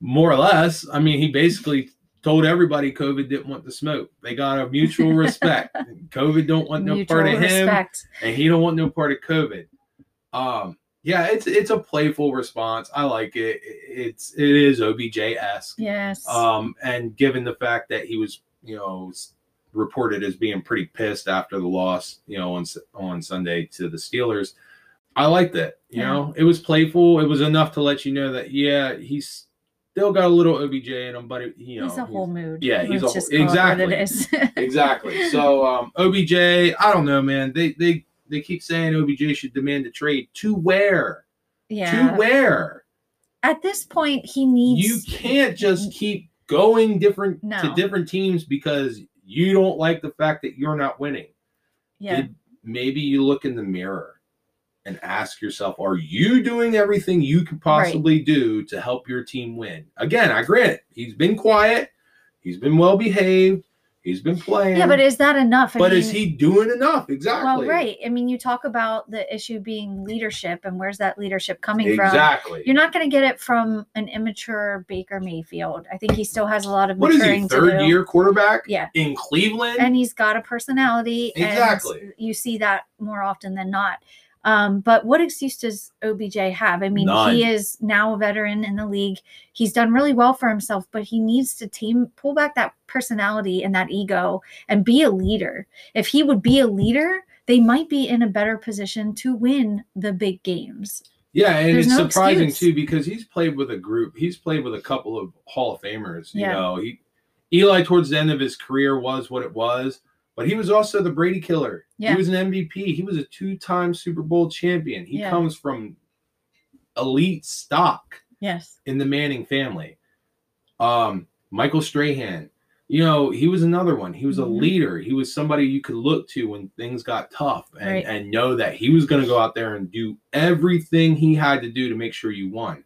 more or less. I mean, he basically told everybody COVID didn't want the smoke. They got a mutual *laughs* respect. COVID don't want no Mutual part of him, and he don't want no part of COVID. Um, yeah, it's it's a playful response. I like it. It's it is OBJ esque. Yes. Um, and given the fact that he was, you know, reported as being pretty pissed after the loss, you know, on on Sunday to the Steelers, I liked it. You Yeah. know, it was playful. It was enough to let you know that yeah, he's still got a little OBJ in him, but it, you know, he's a whole mood. yeah, he's a whole- just what it exactly. is. *laughs* exactly. So um, OBJ, I don't know, man. They they they keep saying OBJ should demand a trade to where yeah. to where At this point, he needs. you can't just keep going different to different teams because you don't like the fact that you're not winning. Yeah. Did- maybe you look in the mirror and ask yourself, are you doing everything you could possibly do to help your team win? Again, I grant it. He's been quiet, he's been well behaved, he's been playing. yeah, but is that enough? I but is he doing enough? Exactly. Well, right. I mean, you talk about the issue being leadership, and where's that leadership coming from? Exactly. You're not going to get it from an immature Baker Mayfield. I think he still has a lot of what is maturing he, third year quarterback Yeah. in Cleveland? and he's got a personality. Exactly. And you see that more often than not. Um, but what excuse does OBJ have? I mean, None. he is now a veteran in the league. He's done really well for himself, but he needs to team pull back that personality and that ego and be a leader. If he would be a leader, they might be in a better position to win the big games. Yeah, and There's it's no surprising excuse. too because he's played with a group. He's played with a couple of Hall of Famers. You Yeah. know, he Eli towards the end of his career was what it was, but he was also the Brady killer. Yeah. He was an MVP. He was a two-time Super Bowl champion. He Yeah. comes from elite stock Yes. in the Manning family. Um, Michael Strahan, you know, he was another one. He was a Mhm. leader. He was somebody you could look to when things got tough and, Right. and know that he was going to go out there and do everything he had to do to make sure you won.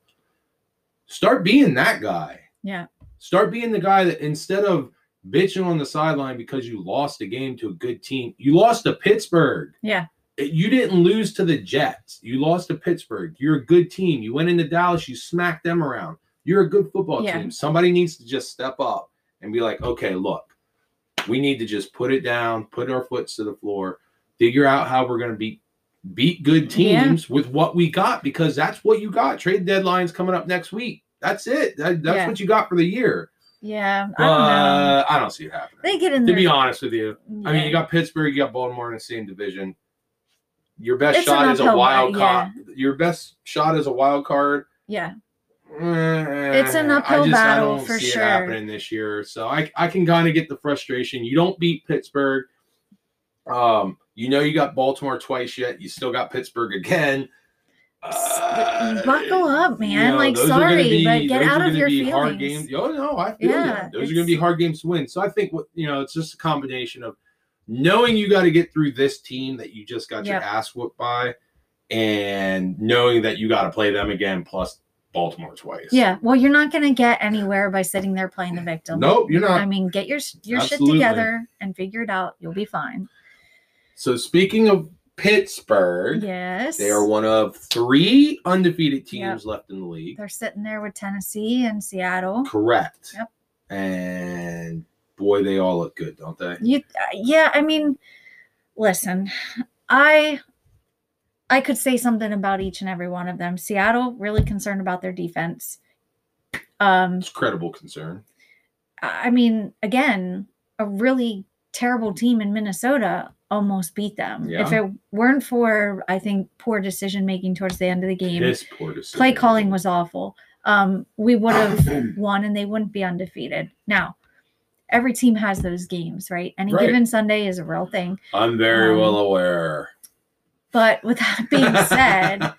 Start being that guy. Yeah. Start being the guy that instead of bitching on the sideline because you lost a game to a good team, you lost to Pittsburgh Yeah. you didn't lose to the Jets. You lost to Pittsburgh. You're a good team. You went into Dallas, you smacked them around. You're a good football Yeah. team. Somebody needs to just step up and be like, okay, look, we need to just put it down, put our foots to the floor, figure out how we're going to beat beat good Yeah. teams with what we got because that's what you got. Trade deadline's coming up next week. That's it. That- that's Yeah. what you got for the year. Yeah. I don't know. I don't see it happening. They get in to there. be honest with you, I mean, you got Pittsburgh, you got Baltimore in the same division. your best It's an shot is a uphill wild battle, card. Your best shot is a wild card. Yeah. It's an uphill battle for sure. Happening this year, so I I can kind of get the frustration. You don't beat Pittsburgh. Um, you know you got Baltimore twice yet. You still got Pittsburgh again. Uh, Buckle up, man. you know, like, those are gonna sorry, be- but get out of your feelings. Hard games. Oh no, I feel Yeah, Those are going to be hard games to win. So I think what you know, it's just a combination of knowing you got to get through this team that you just got your ass whooped by, and knowing that you got to play them again plus Baltimore twice. Yeah. Well, you're not going to get anywhere by sitting there playing the victim. Nope, you're not. I mean, get your your Absolutely. shit together and figure it out. You'll be fine. So speaking of Pittsburgh, Yes. they are one of three undefeated teams Yep. left in the league. They're sitting there with Tennessee and Seattle. Correct. Yep. And boy, they all look good, don't they? You, uh, yeah. I mean, listen, I, I could say something about each and every one of them. Seattle really concerned about their defense. Um, It's credible concern. I I mean, again, a really terrible team in Minnesota almost beat them. If it weren't for, I think, poor decision making towards the end of the game, poor decision. play calling was awful. Um, we would have *coughs* won and they wouldn't be undefeated. Now, every team has those games, right? Any Right. given Sunday is a real thing. I'm very Um, well aware. But with that being *laughs* said,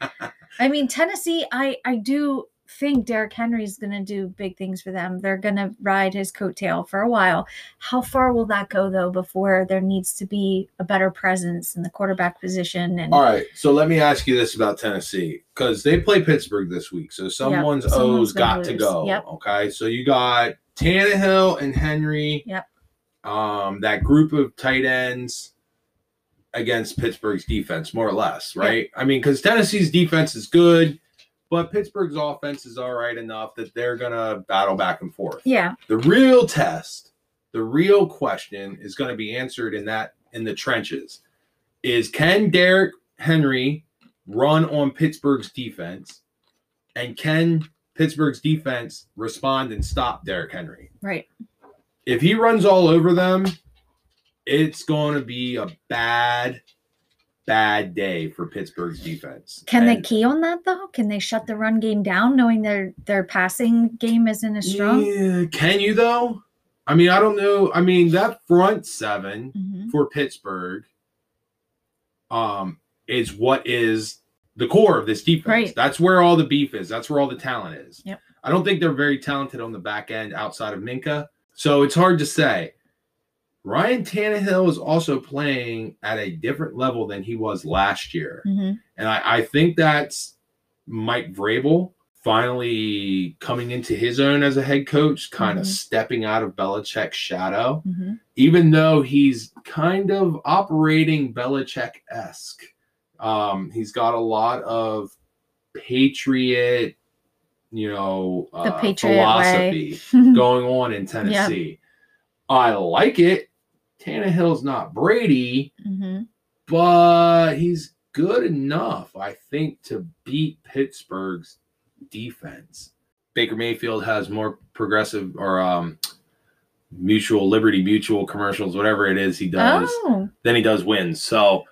I mean, Tennessee, I I do think Derrick Henry's going to do big things for them. They're going to ride his coattail for a while. How far will that go though before there needs to be a better presence in the quarterback position and All right, so let me ask you this about Tennessee because they play Pittsburgh this week, so someone's someone's O's got to go. Yep. Okay, so you got Tannehill and Henry. Yep. Um, that group of tight ends against Pittsburgh's defense, more or less, right? I mean, because Tennessee's defense is good, but Pittsburgh's offense is all right enough that they're gonna battle back and forth. yeah, The real test, the real question is going to be answered in that in the trenches. Is can Derrick Henry run on Pittsburgh's defense? And can Pittsburgh's defense respond and stop Derrick Henry? right. If he runs all over them, it's going to be a bad, bad day for Pittsburgh's defense. Can they key on that though? Can they shut the run game down knowing their their passing game isn't as strong? Yeah, can you though? I mean, I don't know. I mean, that front seven Mhm. for Pittsburgh um is what is the core of this defense. Right. That's where all the beef is. That's where all the talent is. Yep. I don't think they're very talented on the back end outside of Minkah. So it's hard to say. Ryan Tannehill is also playing at a different level than he was last year. Mhm. And I, I think that's Mike Vrabel finally coming into his own as a head coach, kind of Mhm. stepping out of Belichick's shadow Mhm. even though he's kind of operating Belichick esque. Um, he's got a lot of patriot, you know, The uh, Patriot philosophy *laughs* going on in Tennessee. I like it. Tannehill's not Brady, Mhm. but he's good enough, I think, to beat Pittsburgh's defense. Baker Mayfield has more progressive or um, mutual liberty mutual commercials, whatever it is he does, Oh, than he does wins. So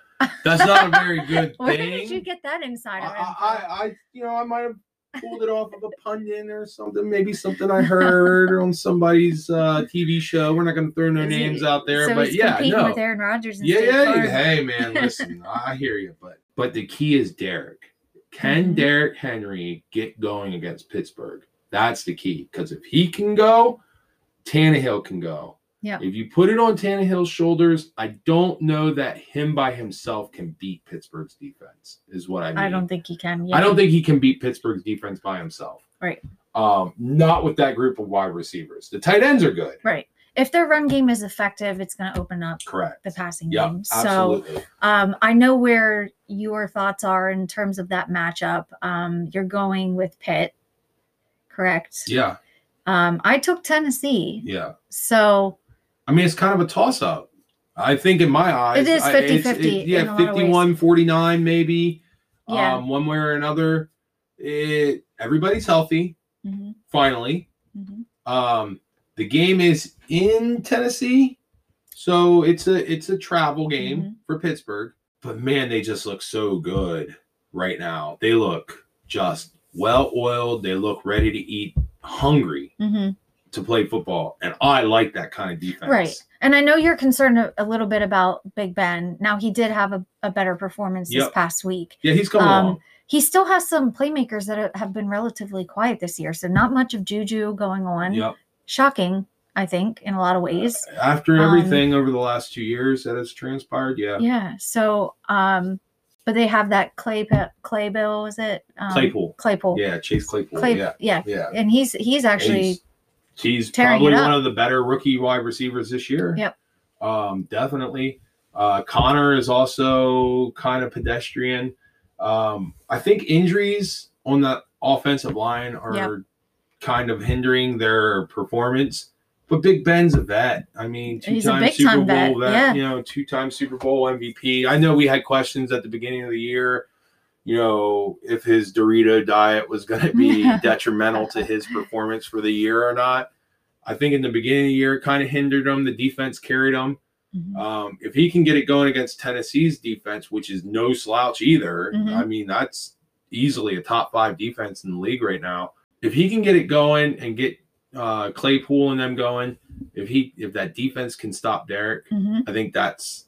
that's not a very *laughs* good thing. where did you get that I, insider? I. I, I, you know, I might have pulled it off of a pundit or something. Maybe something I heard on somebody's uh, TV show. We're not going to throw no names out there, so but yeah, no. with Aaron Rodgers. And Yeah, yeah. Hey, man, *laughs* listen, I hear you, but but the key is Derrick. Can Mhm. Derrick Henry get going against Pittsburgh? That's the key. Because if he can go, Tannehill can go. Yeah. If you put it on Tannehill's shoulders, I don't know that him by himself can beat Pittsburgh's defense. Is what I mean. I don't think he can. Yeah. I don't think he can beat Pittsburgh's defense by himself. Right. Um, not with that group of wide receivers. The tight ends are good. Right. If their run game is effective, it's going to open up Correct. the passing Yeah, game. So absolutely. um, I know where your thoughts are in terms of that matchup. Um, you're going with Pitt, correct? yeah, Um, I took Tennessee. yeah. So I mean, it's kind of a toss up. I think in my eyes, It is I- it's- 50-50 it- yeah, in a lot of ways. 51 49, maybe. Yeah. Um, one way or another. It everybody's healthy, mhm, finally. mhm. Um, the game is in Tennessee, so it's a it's a travel game Mhm. for Pittsburgh. but man, they just look so good right now. They look just well oiled. They look ready to eat, hungry hmm to play football, and I like that kind of defense. Right. And I know you're concerned a, a little bit about Big Ben. Now he did have a, a better performance this past week. Yeah, he's coming Um, along. He still has some playmakers that have been relatively quiet this year, so not much of Juju going on. Yep. Shocking, I think, in a lot of ways. After um, everything over the last two years that has transpired, yeah. Yeah. So, um, but they have that Clay Clay Bill, is it? Um, Claypool. Claypool. Yeah, Chase Claypool. Clay. yeah, Yeah. yeah. And he's he's actually He's, he's probably one of the better rookie wide receivers this year. Yep. Um, definitely. Uh, Conner is also kind of pedestrian. Um, I think injuries on the offensive line are Yep. kind of hindering their performance. But Big Ben's a vet. I mean, two-time Super Bowl vet, vet. yeah. You know, two-time Super Bowl MVP. I know we had questions at the beginning of the year. You know, if his Dorito diet was going to be *laughs* detrimental to his performance for the year or not. I think in the beginning of the year, it kind of hindered him. The defense carried him. Mhm. Um, if he can get it going against Tennessee's defense, which is no slouch either, Mhm. I mean, that's easily a top five defense in the league right now. If he can get it going and get uh, Claypool and them going, if he if that defense can stop Derrick, Mhm. I think that's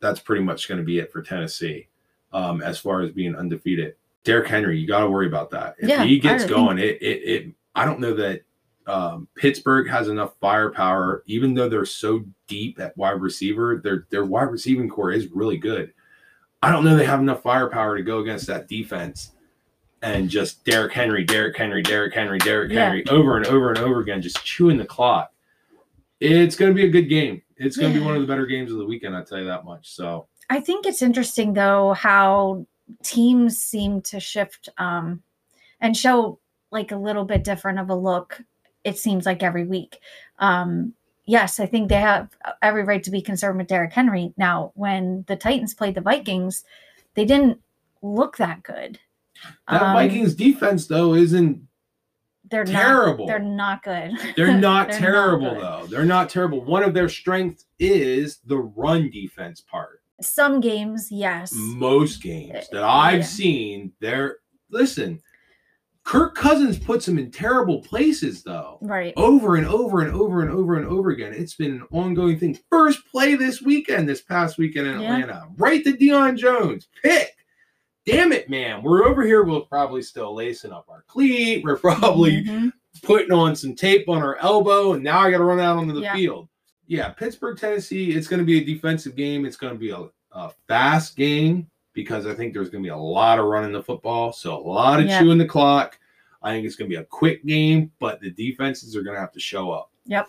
that's pretty much going to be it for Tennessee um, as far as being undefeated. Derrick Henry, you got to worry about that. If Yeah, he gets think- going, it, it it I don't know that um, Pittsburgh has enough firepower, even though they're so deep at wide receiver. Their their wide receiving corps is really good. I don't know they have enough firepower to go against that defense and just Derrick Henry, Derrick Henry, Derrick Henry, Derrick Yeah. Henry over and over and over again, just chewing the clock. It's going to be a good game. It's going to be one of the better games of the weekend. I tell you that much. So I think it's interesting though how teams seem to shift um, and show like a little bit different of a look. It seems like every week. Um, yes, I think they have every right to be concerned with Derrick Henry. Now, when the Titans played the Vikings, they didn't look that good. that Um, Vikings defense though isn't they're terrible. Not, they're not good. They're *laughs* not They're terrible good. though. They're not terrible. One of their strengths is the run defense part. Some games, yes. Most games that Uh, I've yeah. seen, they're listen. Kirk Cousins puts them in terrible places though. Right. Over and over and over and over and over again. It's been an ongoing thing. First play this weekend, this past weekend in Yeah. Atlanta. Right to Deion Jones. Pick. Damn it, man. We're over here. We're probably still lacing up our cleat. We're *laughs* probably Mhm. putting on some tape on our elbow, and now I got to run out onto the Yeah. field. Yeah, Pittsburgh, Tennessee. It's going to be a defensive game. It's going to be a, a fast game because I think there's going to be a lot of running the football, so a lot of Yeah. chewing the clock. I think it's going to be a quick game, but the defenses are going to have to show up. Yep.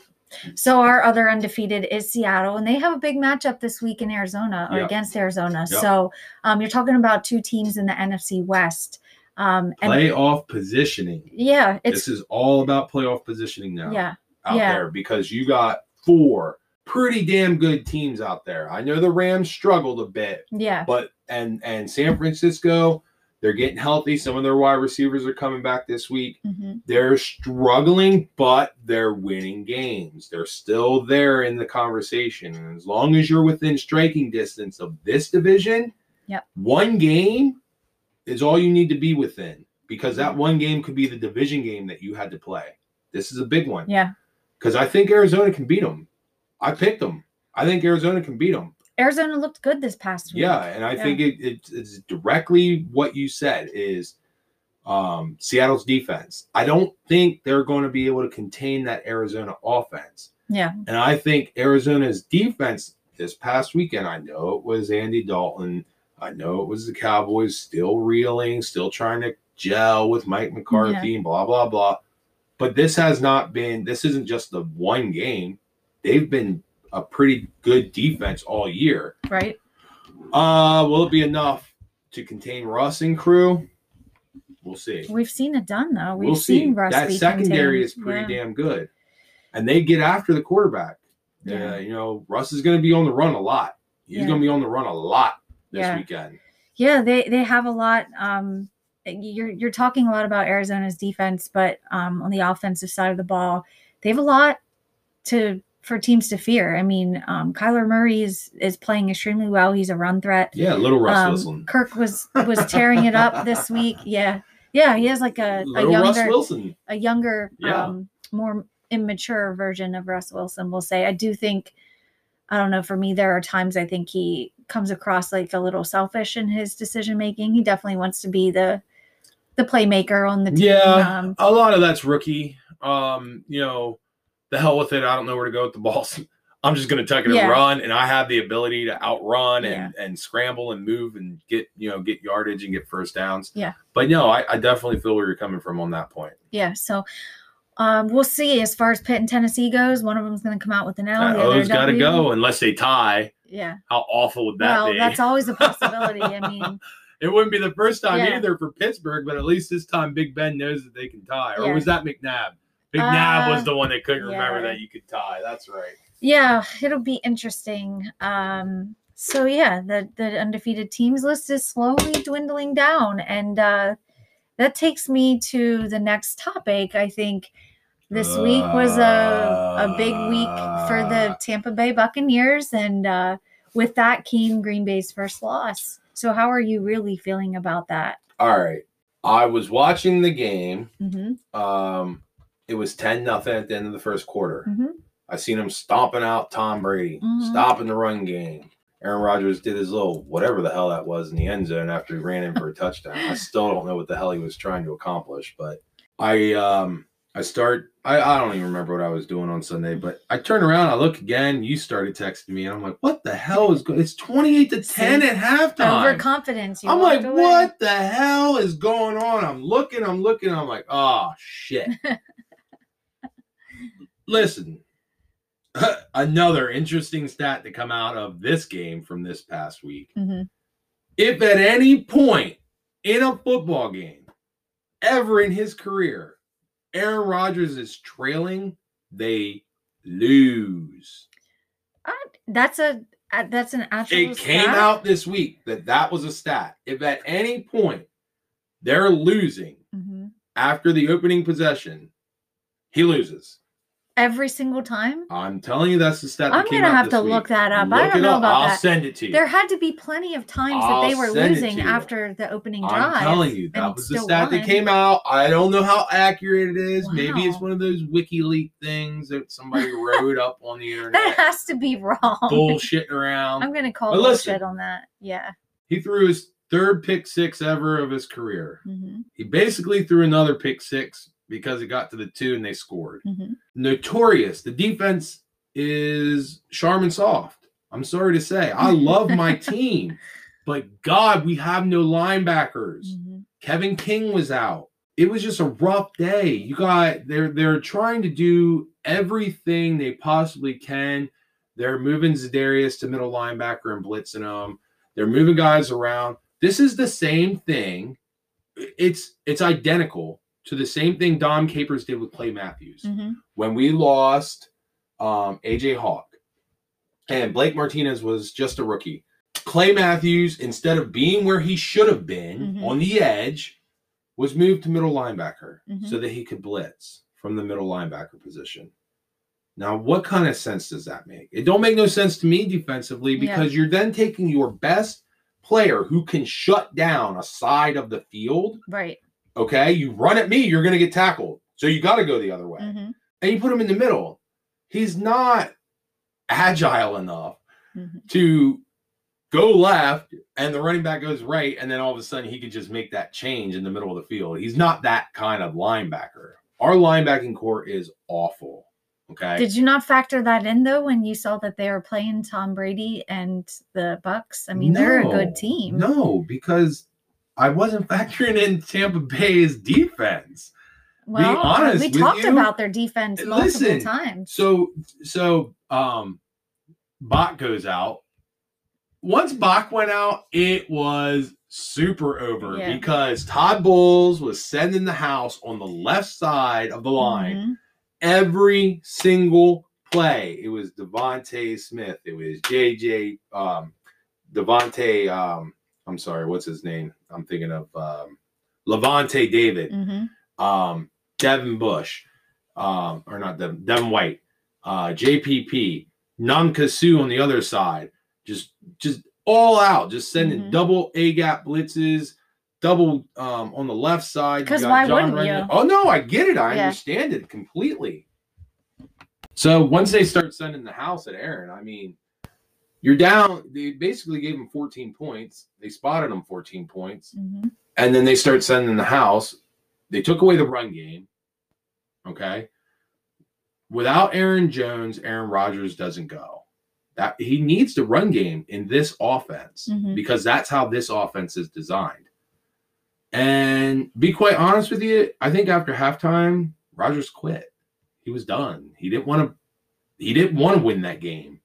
So our other undefeated is Seattle, and they have a big matchup this week in Arizona or Yep. against Arizona. Yep. So um, you're talking about two teams in the NFC West. Um, and Playoff positioning. yeah, it's This is all about playoff positioning now. yeah, out Yeah. there because you got four pretty damn good teams out there. I know the Rams struggled a bit, yeah, but and and San Francisco, they're getting healthy. Some of their wide receivers are coming back this week. mhm, They're struggling, but they're winning games. They're still there in the conversation. And as long as you're within striking distance of this division, Yep. one game is all you need to be within because that one game could be the division game that you had to play. This is a big one yeah. Because I think Arizona can beat them. I picked them. I think Arizona can beat them. Arizona looked good this past week. Yeah, and I Yeah. think it, it, it's directly what you said is um, Seattle's defense. I don't think they're going to be able to contain that Arizona offense, yeah, and I think Arizona's defense this past weekend. I know it was Andy Dalton. I know it was the Cowboys still reeling, still trying to gel with Mike McCarthy and blah blah blah. But this has not been. This isn't just the one game. They've been a pretty good defense all year. right. Uh, will it be enough to contain Russ and crew? We'll see. We've seen it done though. We've we'll see. seen Russ that secondary contained. is pretty Yeah. damn good, and they get after the quarterback. Yeah. Uh, you know, Russ is going to be on the run a lot. He's Yeah. going to be on the run a lot this Yeah. weekend. Yeah, they they have a lot. Um, you're you're talking a lot about Arizona's defense, but um, on the offensive side of the ball, they have a lot to for teams to fear. I mean, um, Kyler Murray is is playing extremely well. He's a run threat. Yeah, little Russ Um, Wilson. Kirk was *laughs* was tearing it up this week. Yeah, yeah, he has like a, a Little Russ younger Wilson. a younger, Yeah. um, more immature version of Russ Wilson. We'll say. I do think. I don't know. For me, there are times I think he comes across like a little selfish in his decision making. He definitely wants to be the the playmaker on the team. Yeah, Um, a lot of that's rookie. Um, you know, the hell with it. I don't know where to go with the balls. *laughs* I'm just going to tuck it Yeah. and run, and I have the ability to outrun Yeah. and and scramble and move and get you know get yardage and get first downs. Yeah. but no, I, I definitely feel where you're coming from on that point. yeah. So. Um, we'll see as far as Pitt and Tennessee goes. One of them's going to come out with an L. Other O's got to go unless they tie. Yeah. How awful would that well, be? that's always a possibility. I *laughs* mean, it wouldn't be the first time Yeah. either for Pittsburgh, but at least this time Big Ben knows that they can tie. Or Yeah. was that McNabb? McNabb was Uh, the one that couldn't remember that you could tie. That's right. yeah, it'll be interesting. Um, so yeah, the the undefeated teams list is slowly dwindling down, and uh, that takes me to the next topic. I think this week was a a big week for the Tampa Bay Buccaneers, and uh, with that came Green Bay's first loss. So how are you really feeling about that? All right. I was watching the game. hmm Um, it was 10 nothing at the end of the first quarter. Mhm. I seen him stomping out Tom Brady, Mhm. stopping the run game. Aaron Rodgers did his little whatever the hell that was in the end zone after he ran in for a touchdown. I still don't know what the hell he was trying to accomplish, but I um I start I, I don't even remember what I was doing on Sunday, but I turn around, I look again, you started texting me, and I'm like, what the hell is going it's 28 to 10 See? at halftime. Overconfidence. I'm like, away. what the hell is going on? I'm looking, I'm looking, I'm like, oh shit. *laughs* Listen, *laughs* another interesting stat to come out of this game from this past week. Mhm. If at any point in a football game, ever in his career, Aaron Rodgers is trailing, they lose. That's a uh, that's an actual. It came stat? out this week that that was a stat. If at any point they're losing Mhm. after the opening possession, he loses. Every single time. I'm telling you, that's the stat. That I'm gonna have to week. look that up. I don't know up. about I'll that. send it to you. There had to be plenty of times that they I'll were losing after the opening drive. I'm telling you, that was the stat that came out. I don't know how accurate it is. Maybe it's one of those WikiLeaks things that somebody wrote up on the *laughs* internet. That has to be wrong. Bullshit around. I'm gonna call But listen. bullshit on that. Yeah. He threw his third pick six ever of his career. hmm He basically threw another pick six because it got to the two and they scored. hmm Notorious. The defense is Charmin soft. I'm sorry to say. I love my *laughs* team, but God, we have no linebackers. hmm Kevin King was out. It was just a rough day. You got they're they're trying to do everything they possibly can. They're moving Za'Darius to middle linebacker and blitzing them. They're moving guys around. This is the same thing. It's it's identical to the same thing Dom Capers did with Clay Matthews hmm when we lost um, AJ Hawk and Blake Martinez was just a rookie. Clay Matthews, instead of being where he should have been Mhm. on the edge, was moved to middle linebacker Mhm. so that he could blitz from the middle linebacker position. Now, what kind of sense does that make? It don't make no sense to me defensively Yeah. because you're then taking your best player who can shut down a side of the field. Right. Okay, you run at me, you're going to get tackled. So you got to go the other way hmm and you put him in the middle. He's not agile enough hmm to go left and the running back goes right, and then all of a sudden he can just make that change in the middle of the field. He's not that kind of linebacker. Our linebacking corps is awful. Okay. Did you not factor that in though when you saw that they were playing Tom Brady and the Bucks? I mean, they're a good team. No, because I wasn't *laughs* factoring in Tampa Bay's defense. well, honest we talked you. about their defense multiple Listen, times. So so um Bach goes out. Once Bach went out, it was super over Yeah. because Todd Bowles was sending the house on the left side of the line Mhm. every single play. It was Devontae Smith. It was JJ um Devontae um I'm sorry, what's his name? I'm thinking of um Lavonte David Mhm. um, Devin Bush, um, or not Devin, Devin White, uh, JPP, Nankasu on the other side, just just all out, just sending Mhm. double A gap blitzes, double um, on the left side. you 'Cause got why John wouldn't you? Oh no, I get it. I Yeah. understand it completely. So once they start sending the house at Aaron, I mean, you're down. They basically gave him 14 points. They spotted him 14 points, Mhm. and then they start sending the house. They took away the run game. Okay. Without Aaron Jones, Aaron Rodgers doesn't go. That he needs the run game in this offense Mhm. because that's how this offense is designed. And be quite honest with you, I think after halftime, Rodgers quit. He was done. He didn't want to. He didn't want to win that game.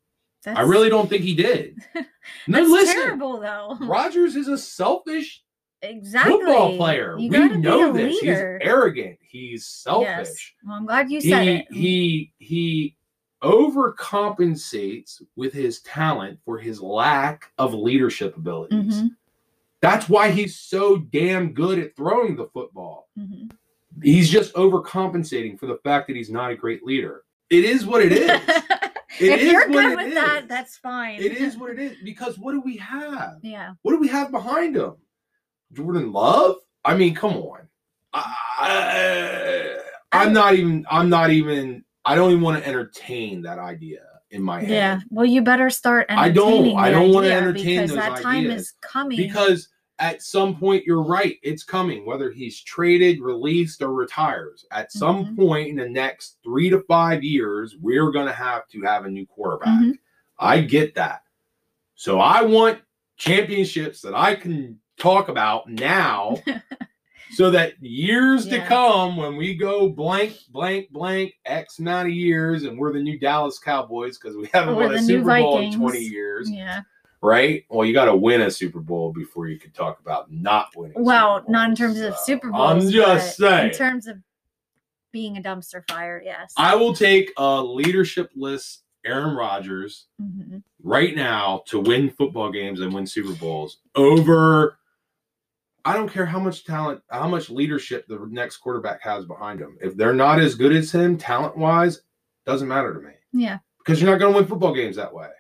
I really don't think he did. No, *laughs* That's listen. terrible though. Rodgers is a selfish Exactly. football player. We know this. He's arrogant. He's selfish. Yes. Well, I'm glad you said he it. he he overcompensates with his talent for his lack of leadership abilities. Mhm, That's why he's so damn good at throwing the football. mhm. He's just overcompensating for the fact that he's not a great leader. It is what it *laughs* is. It if you're good it with that, is. that's fine. it is what it is because what do we have? Yeah. What do we have behind him? Jordan Love? I mean, come on. I, I'm not even. I'm not even. I don't even want to entertain that idea in my head. Yeah. Well, you better start entertaining. I don't- I don't wanna entertain because those that time ideas is coming. Because at some point, you're right. It's coming. Whether he's traded, released, or retires, at some Mhm. point in the next three to five years, we're going to have to have a new quarterback. Mhm. I get that. So I want championships that I can talk about now *laughs* so that years to come when we go blank, blank, blank, X amount of years and we're the new Dallas Cowboys because we haven't Or won a Super Bowl in 20 years, yeah. Right? Well, you got to win a Super Bowl before you can talk about not winning. Well, not in terms of Super Bowls. I'm just saying. In terms of being a dumpster fire, yes. I will take a leadership-less Aaron Rodgers Mhm. right now to win football games and win Super Bowls over I don't care how much talent, how much leadership the next quarterback has behind him. If they're not as good as him talent wise, doesn't matter to me Yeah. because you're not going to win football games that way.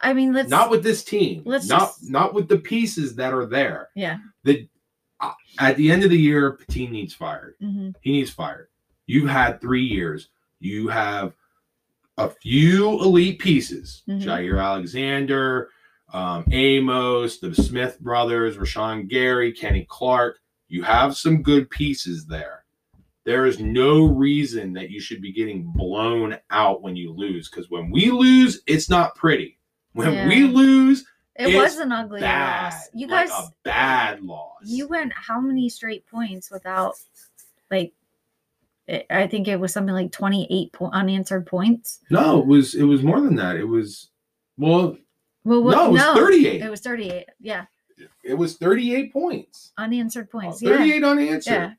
I mean, let's not with this team. let's not just- not with the pieces that are there. Yeah. The uh, at the end of the year, Pettine needs fired. mhm. He needs fired. You've had three years. You have a few elite pieces: Mhm. Jaire Alexander, um, Amos, the Smith brothers, Rashan Gary, Kenny Clark. You have some good pieces there. There is no reason that you should be getting blown out when you lose. Because when we lose, it's not pretty. When we lose, It was an ugly bad. loss. You like guys, a bad loss. you went how many straight points without, like, it, I think it was something like 28 po- unanswered points. No, it was it was more than that. It was well, Well, what, no, it was 38. It was 38. Yeah. It was 38 points. Unanswered points. Uh, yeah. 38 unanswered. Yeah.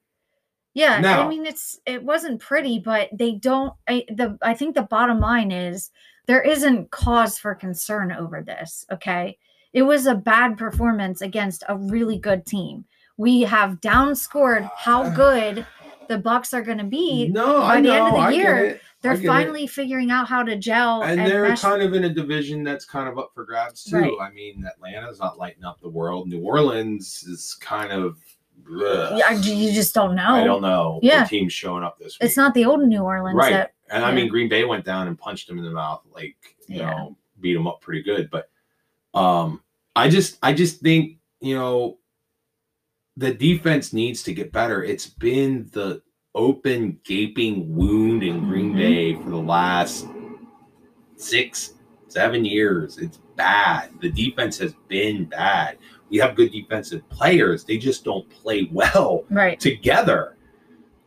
Yeah, Now- I mean it's it wasn't pretty, but they don't I the I think the bottom line is there isn't cause for concern over this, okay? It was a bad performance against a really good team. We have downscored how ah. good the Bucks are going to be. No, by I the know. end of the I year. They're get it. finally figuring out how to gel and and, they're mesh. kind of in a division that's kind of up for grabs too. Right. I mean, Atlanta's not lighting up the world. New Orleans is kind of. Yeah, you just don't know. I don't know. Yeah. The team's showing up this week. It's not the old New Orleans right. that and I mean, Green Bay went down and punched him in the mouth, like you Yeah. know, beat him up pretty good. But um, I just, I just think you know, the defense needs to get better. It's been the open, gaping wound in Green Mhm. Bay for the last six, seven years. It's bad. The defense has been bad. We have good defensive players. They just don't play well right. together.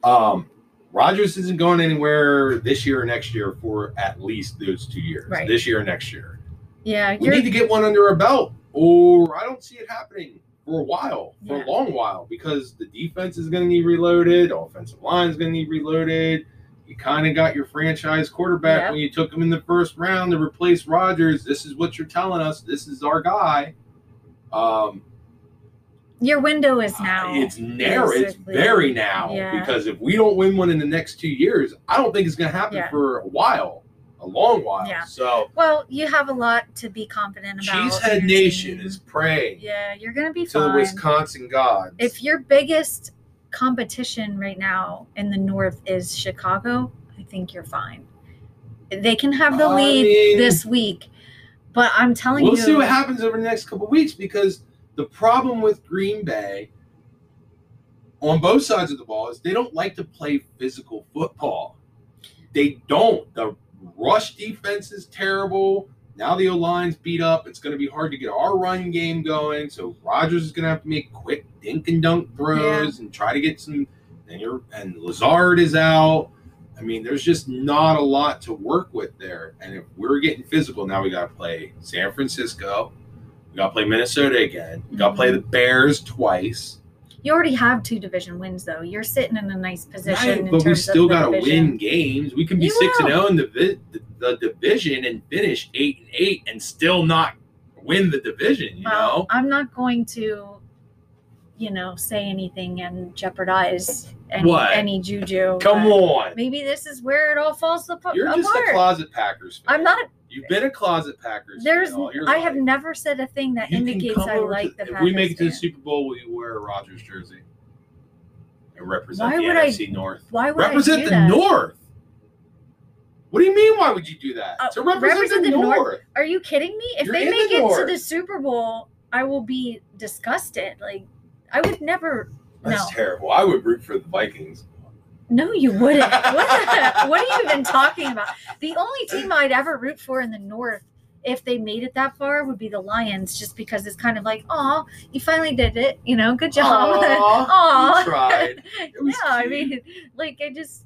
Um, Rodgers isn't going anywhere this year or next year for at least those two years. Right. This year or next year. Yeah, We need to get one under our belt, or I don't see it happening for a while, for Yeah. a long while, because the defense is going to need reloaded, offensive line is going to need reloaded. You kind of got your franchise quarterback Yep. when you took him in the first round to replace Rodgers. This is what you're telling us. This is our guy. Um, Your window is uh, now. it's narrow. It's very now Yeah. because if we don't win one in the next two years, I don't think it's going to happen Yeah. for a while, a long while. Yeah. So well, you have a lot to be confident about. Cheesehead Nation team. is praying Yeah, you're gonna be to the. Wisconsin gods. If your biggest competition right now in the North is Chicago, I think you're fine. They can have the I lead mean- this week, but I'm telling you, we'll you, see what happens over the next couple weeks because the problem with Green Bay on both sides of the ball is they don't like to play physical football. They don't. The rush defense is terrible. Now the O line's beat up. It's going to be hard to get our run game going. So Rodgers is going to have to make quick dink and dunk throws and try to get some. And you're and Lazard is out. I mean, there's just not a lot to work with there. And if we're getting physical, now we got to play San Francisco. We got to play Minnesota again. We got to play the mm-hmm. Bears twice. you already have two division wins, though. You're sitting in a nice position. Right, but we still got to win games. We can be You six and will. zero in the, the the division and finish eight and eight and still not win the division. You Well, know, I'm not going to, you know, say anything and jeopardize any, What? any juju. come but on. Maybe this is where it all falls apart. You're just a closet Packers fan. I'm not. You've been a closet Packers. There's. fan all your I have never said a thing that You indicates I like to- the If we make it to the Super Bowl, will you wear a Rodgers jersey and represent Why the would I- NFC North? Why would I Represent do the that? North. What do you mean? Why would you do that? Uh, to represent, represent the, the North? North. Are you kidding me? If You're they make the it to the Super Bowl, I will be disgusted. Like I would never. That's no, terrible. I would root for the Vikings. no, you wouldn't. *laughs* what, what are you even talking about? The only team I'd ever root for in the North, if they made it that far, would be the Lions, just because it's kind of like, oh, you finally did it. You know, good job. Aw, *laughs* tried. *laughs* Was yeah, I mean, like I just,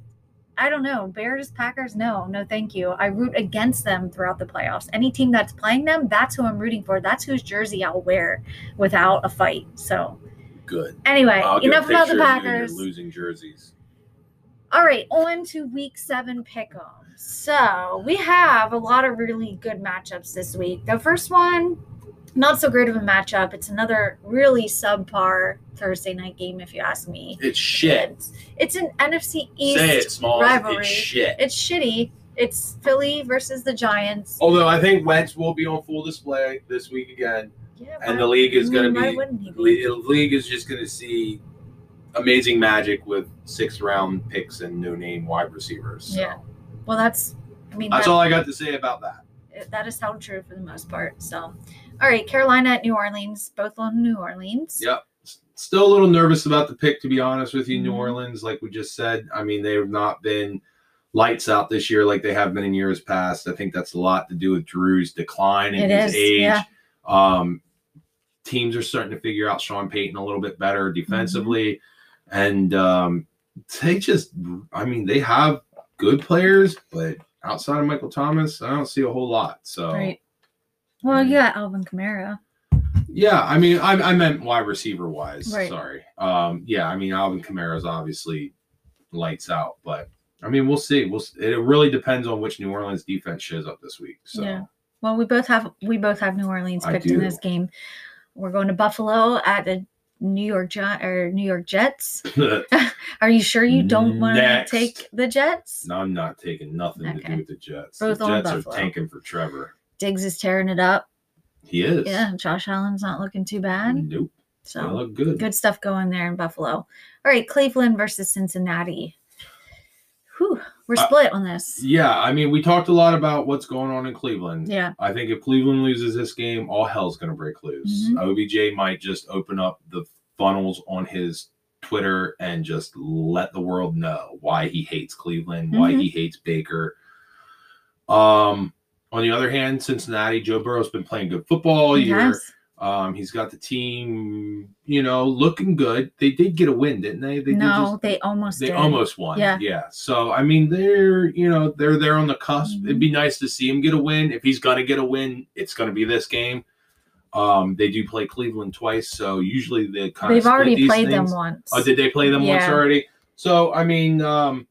I don't know. Bears, Packers, no, no, thank you. I root against them throughout the playoffs. Any team that's playing them, that's who I'm rooting for. That's whose jersey I'll wear without a fight. So Good. anyway, I'll enough about the picture of you Packers. losing jerseys. All right, on to Week Seven pick'em. So we have a lot of really good matchups this week. The first one, not so great of a matchup. It's another really subpar Thursday night game, if you ask me. It's shit. It's, it's an NFC East Say it, small. rivalry. It's shit. It's shitty. It's Philly versus the Giants. Although I think Wentz will be on full display this week again, Yeah, and the league is going to be be? the league is just going to see amazing magic with sixth round picks and no name wide receivers. So Yeah. Well, that's. I mean, that's that, all I got to say about that. that is held true for the most part. So, all right, Carolina at New Orleans, both on New Orleans. Yep. Still a little nervous about the pick, to be honest with you. New Mhm. Orleans, like we just said, I mean, they have not been lights out this year like they have been in years past. I think that's a lot to do with Drew's decline in It his is, age. yeah. Um, teams are starting to figure out Sean Payton a little bit better defensively. And um, they just, I mean, they have good players, but outside of Michael Thomas, I don't see a whole lot. So, Right. Well, you got Alvin Kamara. yeah, I mean, I, I meant wide receiver wise. Right. Sorry. Um, yeah, I mean, Alvin Kamara is obviously lights out, but I mean, we'll see. We'll. s- It really depends on which New Orleans defense shows up this week. So, Yeah. Well, we both have we both have New Orleans picked in this game. We're going to Buffalo at the New York Gi- or New York Jets. *laughs* *laughs* Are you sure you don't want to Next. take the Jets? no, I'm not taking nothing to Okay. do with the Jets. Both the on Jets are tanking for Trevor. Diggs is tearing it up. He is. Yeah, Josh Allen's not looking too bad. Nope. They So look good. good stuff going there in Buffalo. All right, Cleveland versus Cincinnati. Whew, we're split on this. Yeah, I mean, we talked a lot about what's going on in Cleveland. Yeah. I think if Cleveland loses this game, all hell's going to break loose. Mhm. OBJ might just open up the funnels on his Twitter and just let the world know why he hates Cleveland, why Mhm. he hates Baker. Um, on the other hand, Cincinnati, Joe Burrow's been playing good football all year. Yes. Um, he's got the team, you know, looking good. They did get a win, didn't they? They did no, just they almost they did. almost won. Yeah. Yeah. So I mean, they're you know they're there on the cusp. Mhm. It'd be nice to see him get a win. If he's gonna get a win, it's gonna be this game. Um, they do play Cleveland twice, so usually they kind of They've already played them once. Oh, did they play them once already? So I mean, um,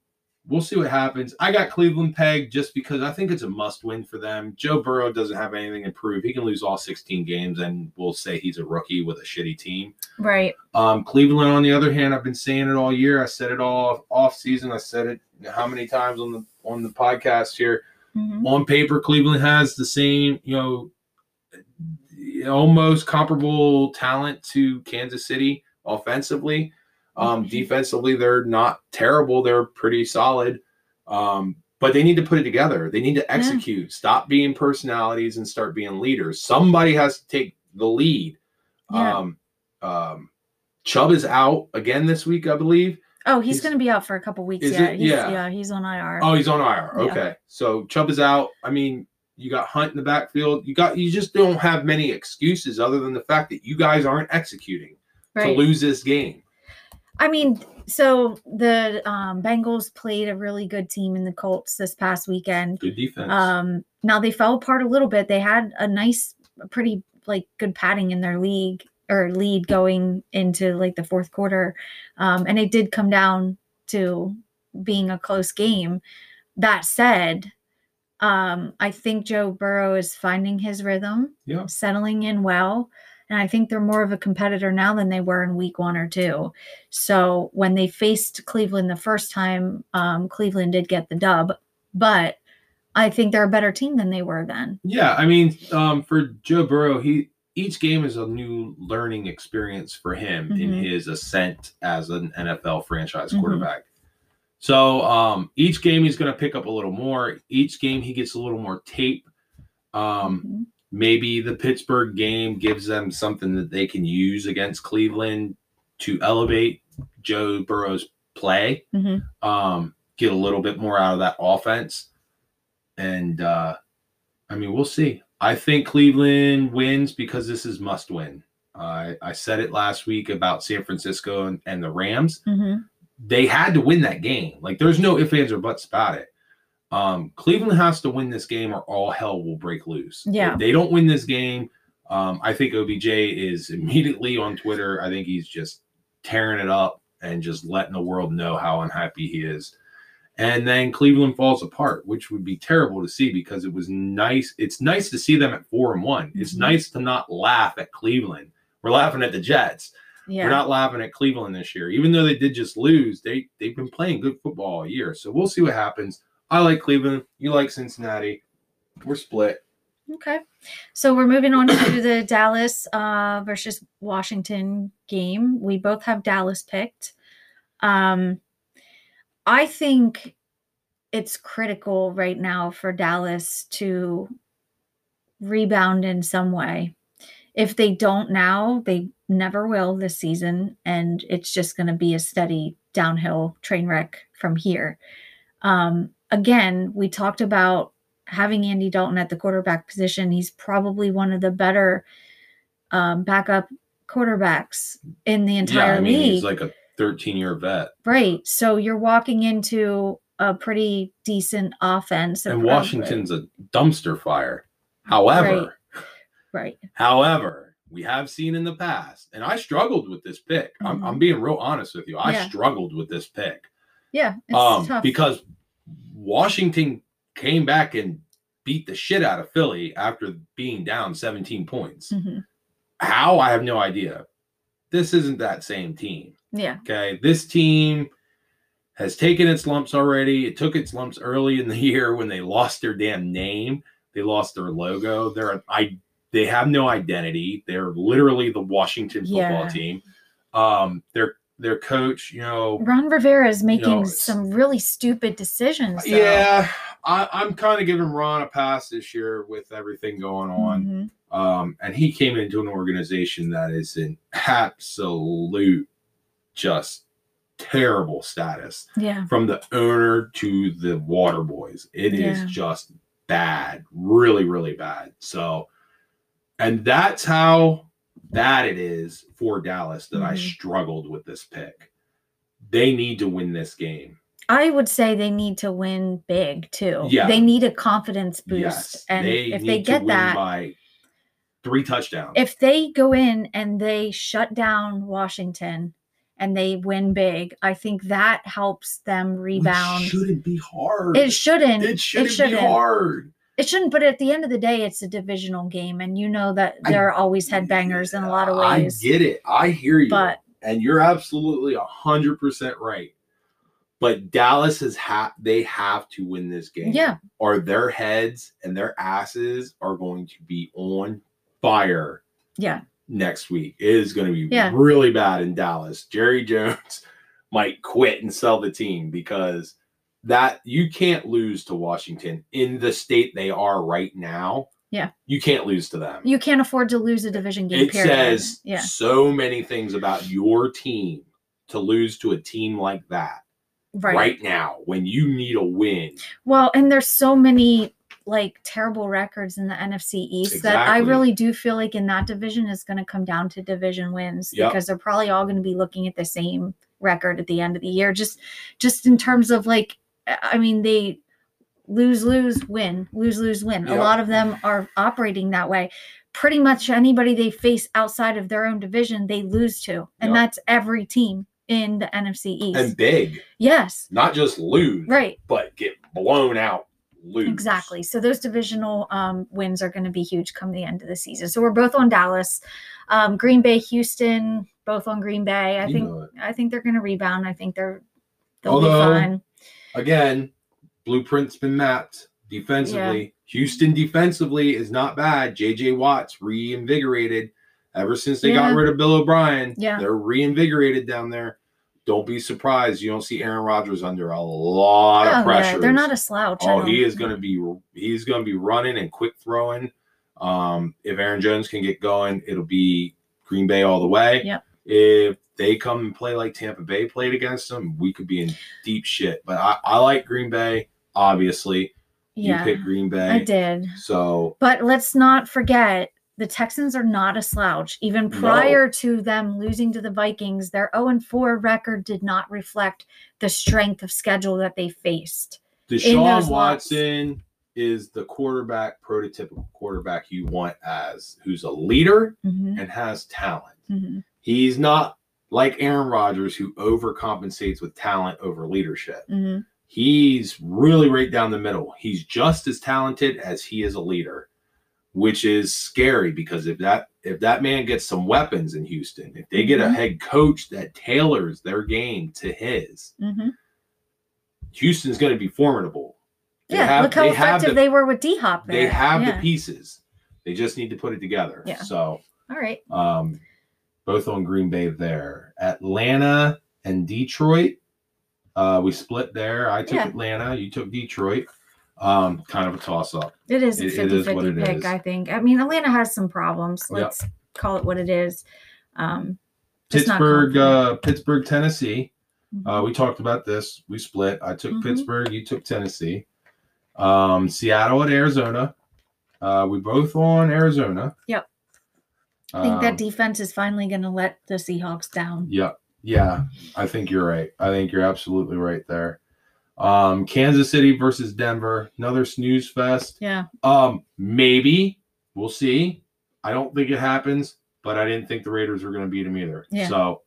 we'll see what happens. I got Cleveland pegged just because I think it's a must win for them. Joe Burrow doesn't have anything to prove. He can lose all 16 games and we'll say he's a rookie with a shitty team. Right. Um, Cleveland, on the other hand, I've been saying it all year. I said it all off season. I said it how many times on the on the podcast here. Mhm. On paper, Cleveland has the same, you know, almost comparable talent to Kansas City offensively. Um, defensively, they're not terrible. They're pretty solid. Um, but they need to put it together. They need to execute. Stop being personalities and start being leaders. Somebody has to take the lead. Yeah. Um, um, Chubb is out again this week, I believe. Oh, he's, He's- going to be out for a couple weeks. Yeah. He's, Yeah. yeah. He's on IR. Oh, he's on IR. Yeah. Okay. So Chubb is out. I mean, you got Hunt in the backfield. You got you just don't have many excuses other than the fact that you guys aren't executing to lose this game. I mean, so the um, Bengals played a really good team in the Colts this past weekend. Good defense. Um, now they fell apart a little bit. They had a nice, pretty like good padding in their league or lead going into like the fourth quarter, um, and it did come down to being a close game. That said, um, I think Joe Burrow is finding his rhythm, Yeah. settling in well. And I think they're more of a competitor now than they were in week one or two. So when they faced Cleveland the first time, um, Cleveland did get the dub, but I think they're a better team than they were then. yeah, I mean, um, for Joe Burrow, he each game is a new learning experience for him in Mhm. his ascent as an NFL franchise Mhm. quarterback. So um, each game he's going to pick up a little more. Each game he gets a little more tape. Um, Mhm. Maybe the Pittsburgh game gives them something that they can use against Cleveland to elevate Joe Burrow's play, Mhm. um, get a little bit more out of that offense. And uh, I mean, we'll see. I think Cleveland wins because this is must win. I I said it last week about San Francisco and, and the Rams Mhm. they had to win that game. Like there's no ifs, ands, or buts about it. Um, Cleveland has to win this game or all hell will break loose. Yeah. If they don't win this game, um, I think OBJ is *laughs* immediately on Twitter. I think he's just tearing it up and just letting the world know how unhappy he is. And then Cleveland falls apart, which would be terrible to see because it was nice. It's nice to see them at four and one. It's Mhm. nice to not laugh at Cleveland. We're laughing at the Jets. Yeah. We're not laughing at Cleveland this year, even though they did just lose. They they've been playing good football all year, so we'll see what happens. I like Cleveland. You like Cincinnati. We're split. Okay. So we're moving on to the Dallas uh, versus Washington game. We both have Dallas picked. Um, I think it's critical right now for Dallas to rebound in some way. If they don't now, they never will this season, and it's just going to be a steady downhill train wreck from here. Um, again, we talked about having Andy Dalton at the quarterback position. He's probably one of the better um, backup quarterbacks in the entire yeah, I mean league. he's like a 13 year vet, right. So you're walking into a pretty decent offense. and Washington's a dumpster fire. However, right. however, we have seen in the past, and I struggled with this pick. I'm, I'm being real honest with you. I Yeah. struggled with this pick. Yeah. It's um, tough. because Washington came back and beat the shit out of Philly after being down 17 points. Mhm. How? I have no idea. This isn't that same team. Yeah. Okay. This team has taken its lumps already. It took its lumps early in the *laughs* year when they lost their damn name. They lost their logo. They're I they have no identity. They're literally the Washington football Yeah. team. Um their their coach, you know, Ron Rivera is making it's- some really stupid decisions. though. Yeah, I, I'm kind of giving Ron a pass this year with everything going on. Mhm. Um, and he came into an organization that is in absolute, just terrible status Yeah. from the owner to the water boys. It is Yeah. just bad, really, really bad. So, and that's how bad it is for Dallas that I Mhm. struggled with this pick. They need to win this game. I would say they need to win big too. Yeah. They need a confidence boost. Yes, and they if they get that, by three touchdowns. if they go in and they shut down Washington and they win big, I think that helps them rebound. It shouldn't be hard. It shouldn't. It shouldn't, shouldn't. be hard. It shouldn't, but at the end of the day, it's a divisional game, and you know that I- there are always headbangers in a lot of ways. I get it. I hear you. But and you're absolutely a hundred percent right. But Dallas has ha- they have to win this game. yeah, Or their heads and their asses are going to be on fire yeah, next week. It is going to be Yeah. really bad in Dallas. Jerry Jones *laughs* might quit and sell the team because that you can't lose to Washington in the state they are right now. Yeah. You can't lose to them. you can't afford to lose a division game. it period. says yeah, so many things about your team to lose to a team like that right. right, now when you need a win. Well, and there's so many like terrible records in the NFC East that I really do feel like in that division is going to come down to division wins Yep. because they're probably all going to be looking at the same record at the end of the year. Just, just in terms of like, I mean, they lose, lose, win, lose, lose, win. A lot of them are operating that way. Pretty much anybody they face outside of their own division, they lose to, and Yep. that's every team in the NFC East. And big, yes, not just lose, right. but get blown out. Lose. Exactly. So those divisional um, wins are going to be huge come the end of the season. So we're both on Dallas, um, Green Bay, Houston, both on Green Bay. I You think. I think they're going to rebound. I think they're they'll Although- be fine. Again, blueprint's been mapped defensively. Houston defensively is not bad. JJ Watt's reinvigorated ever since they got rid of Bill O'Brien. Yeah. They're reinvigorated down there. Don't be surprised. You don't see Aaron Rodgers under a lot Oh, of yeah, pressure. they're not a slouch. Oh, he is going to be he's going to be running and quick throwing. Um, if Aaron Jones can get going, it'll be Green Bay all the way. Yep. If they come and play like Tampa Bay played against them, we could be in deep shit. But I, I like Green Bay. Obviously, Yeah, you picked Green Bay. I did. So But let's not forget the Texans are not a slouch. Even No. prior to them losing to the Vikings, their 0 4 record did not reflect the strength of schedule that they faced. Deshaun those lots. Watson is the quarterback, prototypical quarterback you want as who's a leader Mhm, and has talent. mhm. He's not like Aaron Rodgers who overcompensates with talent over leadership. hmm He's really right down the middle. He's just as talented as he is a leader, which is scary because if that if that man gets some weapons in Houston, if they get a Mhm. head coach that tailors their game to his, hmm Houston's going to be formidable. They Yeah, have- look how they effective the- they were with D Hop. They have yeah. the pieces. They just need to put it together. Yeah. So All right. um, both on Green Bay there. Atlanta and Detroit. Uh, we split there. I took Yeah. Atlanta. You took Detroit. Um, kind of a toss up. It is a It- it 50 50 pick, is. I think. I mean, Atlanta has some problems. Let's call it what it is. Um, Pittsburgh, uh, Pittsburgh, Tennessee. mhm. Uh, we talked about this. We split. I took Mhm. Pittsburgh. You took Tennessee. Um, Seattle at Arizona. Uh, we both on Arizona. Yep. I think Um, that defense is finally going to let the Seahawks down. Yeah, yeah, I think you're right. I think you're absolutely right there. Um, Kansas City versus Denver, another snooze fest. Yeah. Um, maybe we'll see. I don't think it happens, but I didn't think the Raiders were going to beat them either. Yeah. So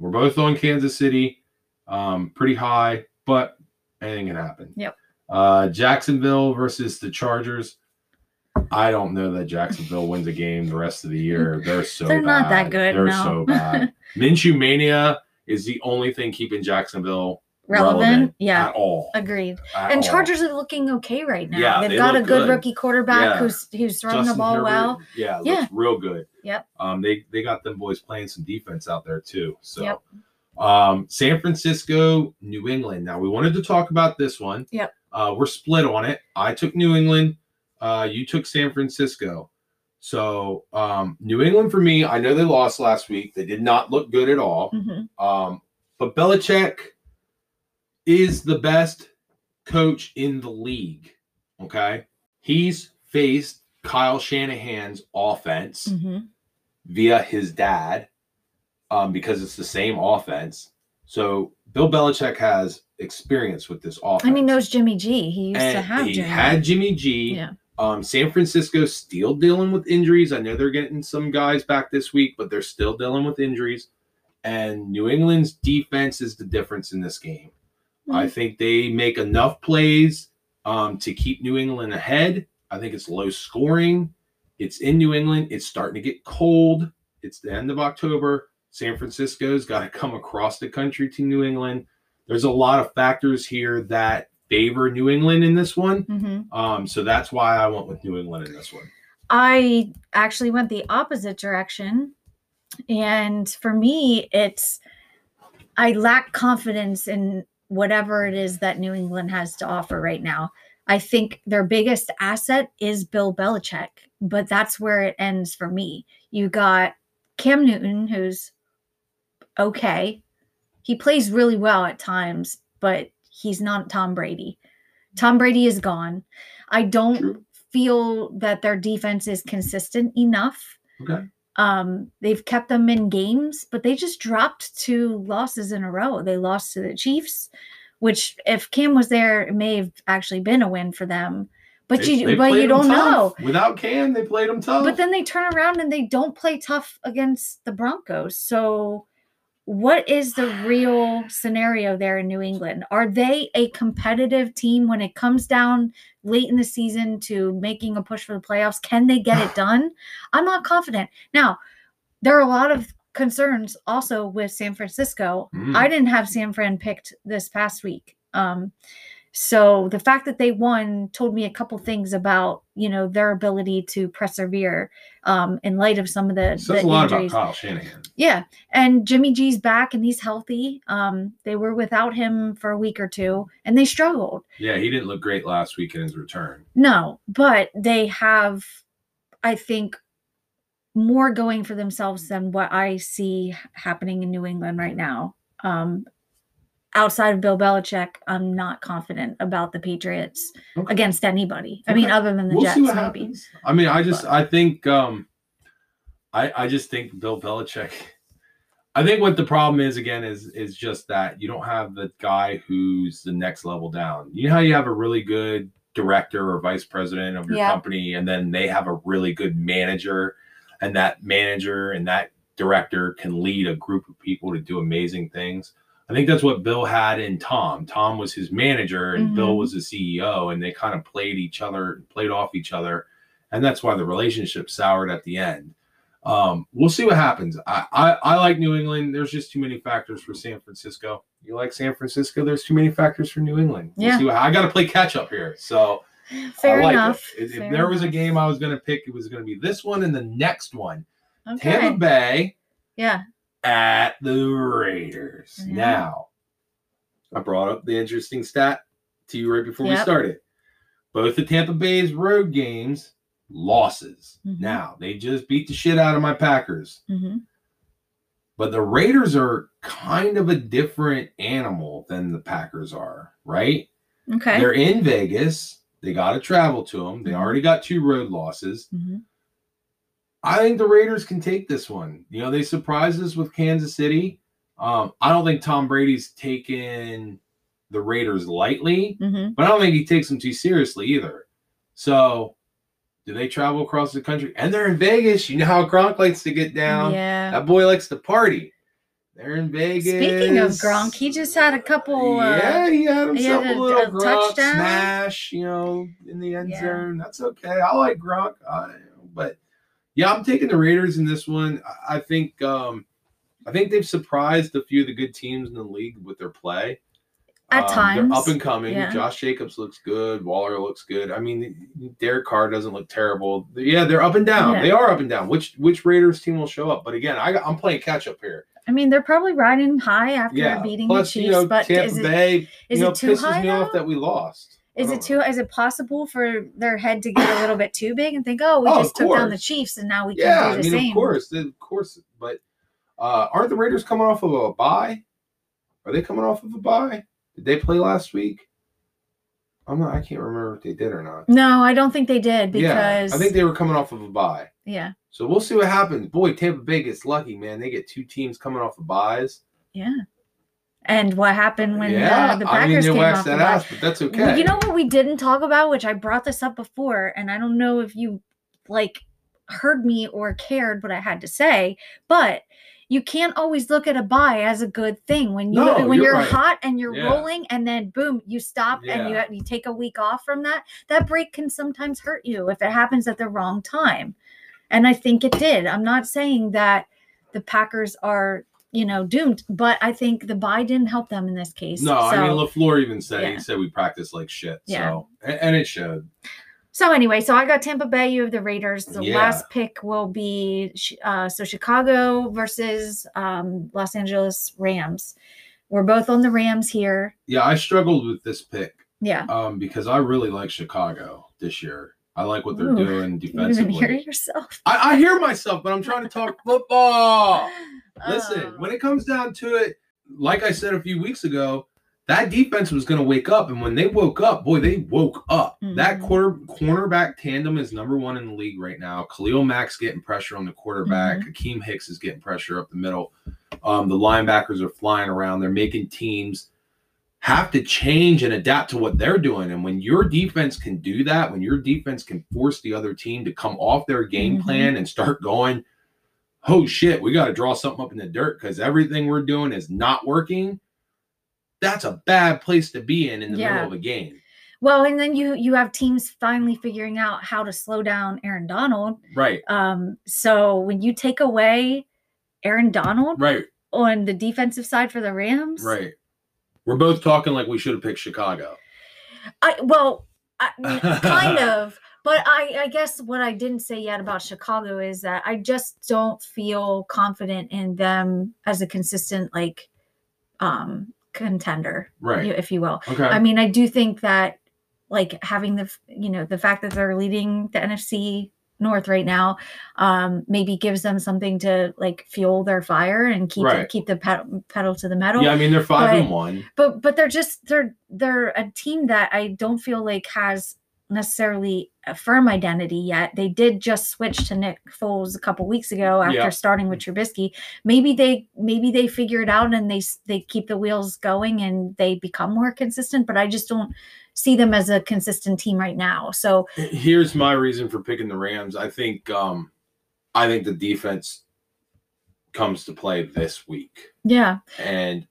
we're both on Kansas City, um, pretty high, but anything can happen. Yep. Uh, Jacksonville versus the Chargers. I don't know that Jacksonville wins a game the rest of the year. They're so They're not that good, They're no. so *laughs* bad. Minshew mania is the only thing keeping Jacksonville Relevant? relevant, Yeah. at all. Agreed. at And all. Chargers are looking okay right now. Yeah, They've they got a good, good. rookie quarterback Yeah. who's who's throwing the ball Herbert, well. Yeah, Yeah. looks real good. Yep. Um, they they got them boys playing some defense out there too. So, Yep. um, San Francisco, New England. Now we wanted to talk about this one. Yep. Uh, we're split on it. I took New England. Uh, you took San Francisco. So, um, New England for me. I know they lost last week. They did not look good at all. Mhm. Um, but Belichick is the best coach in the league. Okay. He's faced Kyle Shanahan's offense Mhm. via his dad um, because it's the same offense. So Bill Belichick has experience with this offense. I mean, knows Jimmy G. He used to have he Jimmy. had Jimmy G. Yeah. Um, San Francisco still dealing with injuries. I know they're getting some guys back this week, but they're still dealing with injuries. And New England's defense is the difference in this game. I Mhm. think they make enough plays um, to keep New England ahead. I think it's low scoring. It's in New England. It's starting to get cold. It's the end of October. San Francisco's got to *laughs* come across the country to New England. There's a lot of factors here that favor New England in this one. Mhm. Um, so that's why I went with New England in this one. I actually went the opposite direction. And for me, it's I lack confidence in whatever it is that New England has to offer right now. I think their biggest asset is Bill Belichick, but that's where it ends for me. You got Cam Newton, who's okay. He plays really well at times, but he's not Tom Brady. Tom Brady is gone. I don't True. feel that their defense is consistent enough. Okay. Um, they've kept them in games, but they just dropped two losses in a row. They lost to the Chiefs, which if Cam was there, it may have actually been a win for them. But They- you they but you don't know. Without Cam, they played them tough. But then they turn around and they don't play tough against the Broncos. So, what is the real scenario there in New England? Are they a competitive team when it comes down late in the season to making a push for the playoffs? Can they get it *sighs* done? I'm not confident. Now, there are a lot of concerns also with San Francisco. Mm. I didn't have San Fran picked this past week. Um, so the fact that they won told me a couple things about you know their ability to persevere um, in light of some of the, It the a lot injuries. about Kyle Shanahan. Yeah, and Jimmy G's back and he's healthy. Um, they were without him for a week or two, and they struggled. Yeah, he didn't look great last week in his return. No, but they have, I think, more going for themselves than what I see happening in New England right now. Um, outside of Bill Belichick, I'm not confident about the Patriots Okay. against anybody. I mean, other than the we'll Jets, maybe. happens. I mean, I just But- I think um I I just think Bill Belichick I think what the problem is again is is just that you don't have the guy who's the next level down. You know how you have a really good director or vice president of your Yeah. company and then they have a really good manager and that manager and that director can lead a group of people to do amazing things. I think that's what Bill had in Tom. Tom was his manager and Bill Mhm. was the CEO, and they kind of played each other, played off each other, and that's why the relationship soured at the end. Um, we'll see what happens. I, I I like New England. There's just too many factors for San Francisco. You like San Francisco? There's too many factors for New England. We'll Yeah. what- I got to play catch up here. So Fair like enough. It. If, if Fair there was a game I was going to pick, it was going to be this one and the next one. Okay. Tampa Bay Yeah. At the Raiders. Mhm. Now, I brought up the interesting stat to you right before we started. Both the Tampa Bay's road games, losses. Mhm. Now, they just beat the shit out of my Packers. hmm But the Raiders are kind of a different animal than the Packers are, right? Okay. They're in Vegas. They got to travel to them. They Mhm. already got two road losses. hmm I think the Raiders can take this one. You know, they surprised us with Kansas City. Um, I don't think Tom Brady's taken the Raiders lightly, hmm but I don't think he takes them too seriously either. So, do they travel across the country? And they're in Vegas. You know how Gronk likes to get down. Yeah. That boy likes to party. They're in Vegas. Speaking of Gronk, he just had a couple. Uh, yeah, he had he himself had a, a- little a Gronk touchdown. smash, you know, in the end Yeah. zone. That's okay. I like Gronk, I, but yeah, I'm taking the Raiders in this one. I, think, um, I think they've surprised a few of the good teams in the league with their play. At Um, times, they're up and coming. yeah. Josh Jacobs looks good. Waller looks good. I mean, Derek Carr doesn't look terrible. Yeah, they're up and down. Yeah. They are up and down. Which which Raiders team will show up? But again, I, I'm playing catch up here. I mean, they're probably riding high after Yeah. beating Plus, the Chiefs, you know, but Tampa is it Bay, is you know, it too pisses high me off now? that we lost. Is it too? Is it possible for their head to get a little bit too big and think, "Oh, we Oh, just took down the. Chiefs and now we Yeah, can do the I mean, same"? of course, of course. But uh, aren't the Raiders coming off of a bye? Are they coming off of a bye? Did they play last week? I'm not. I can't remember if they did or not. No, I don't think they did because yeah, I think they were coming off of a bye. yeah, So we'll see what happens. Boy, Tampa Bay gets lucky, man. They get two teams coming off of byes. yeah. And what happened when yeah, uh, the I mean Packers came off the ass, but that's okay. Well, you know what we didn't talk about, which I brought this up before, and I don't know if you like heard me or cared what I had to say, but you can't always look at a bye as a good thing when you No, when you're you're right. hot and you're Yeah. rolling and then boom you stop and you you take a week off from that that break can sometimes hurt you if it happens at the wrong time and i think it did i'm not saying that the packers are you know doomed but i think the bye didn't help them in this case No, I mean So- LaFleur even said Yeah. he said we practice like shit. Yeah. So and, and it showed. So anyway, so I got Tampa Bay. You have the Raiders. The Yeah. last pick will be uh, so Chicago versus um, Los Angeles Rams. We're both on the Rams here. Yeah, I struggled with this pick Yeah, um, because I really like Chicago this year. I like what they're Ooh, doing *laughs* you even hear defensively. yourself. I, I hear myself, but I'm trying to talk football. *laughs* Listen, Oh. when it comes down to it, like I said a few weeks ago, that defense was going to wake up, and when they woke up, boy, they woke up. That Mhm. quarter cornerback tandem is number one in the league right now. Khalil Mack's getting pressure on the quarterback. Mm-hmm. Akiem Hicks is getting pressure up the middle. Um, the linebackers are flying around. They're making teams have to change and adapt to what they're doing. And when your defense can do that, when your defense can force the other team to come off their game Mhm. plan and start going, oh shit, we got to draw something up in the dirt because everything we're doing is not working. That's a bad place to be in in the Yeah. middle of a game. Well, and then you you have teams finally figuring out how to slow down Aaron Donald. Right, Um, so when you take away Aaron Donald right, on the defensive side for the Rams, right. We're both talking like we should have picked Chicago. I well, I, *laughs* kind of. But I, I guess what I didn't say yet about Chicago is that I just don't feel confident in them as a consistent like um contender, Right. if you will. Okay. I mean, I do think that like having the you know the fact that they're leading the NFC North right now, um, maybe gives them something to like fuel their fire and keep Right. keep the pedal, pedal to the metal yeah, I mean they're five and one. but but they're just they're they're a team that I don't feel like has necessarily a firm identity yet. They did just switch to Nick Foles a couple weeks ago after Yeah. starting with Trubisky. Maybe they maybe they figure it out and they they keep the wheels going and they become more consistent. But I just don't see them as a consistent team right now. So Here's my reason for picking the Rams. I think um I think the defense comes to play this week. yeah, And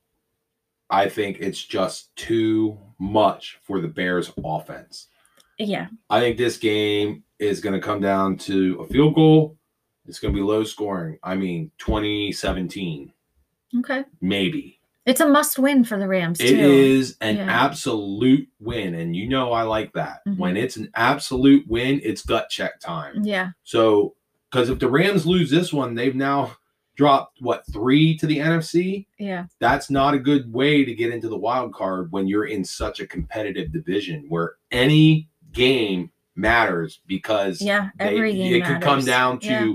I think it's just too much for the Bears offense. Yeah, I think this game is going to come down to a field goal. It's going to be low scoring. I mean, 2017, okay. maybe. It's a must win for the Rams It too. is an Yeah. absolute win. And you know, I like that. Mhm. When it's an absolute win, it's gut check time. Yeah, So, because if the Rams lose this one, they've now dropped what three to the NFC. yeah, That's not a good way to get into the wild card when you're in such a competitive division where any game matters because yeah. they- Every game it could come down to Yeah.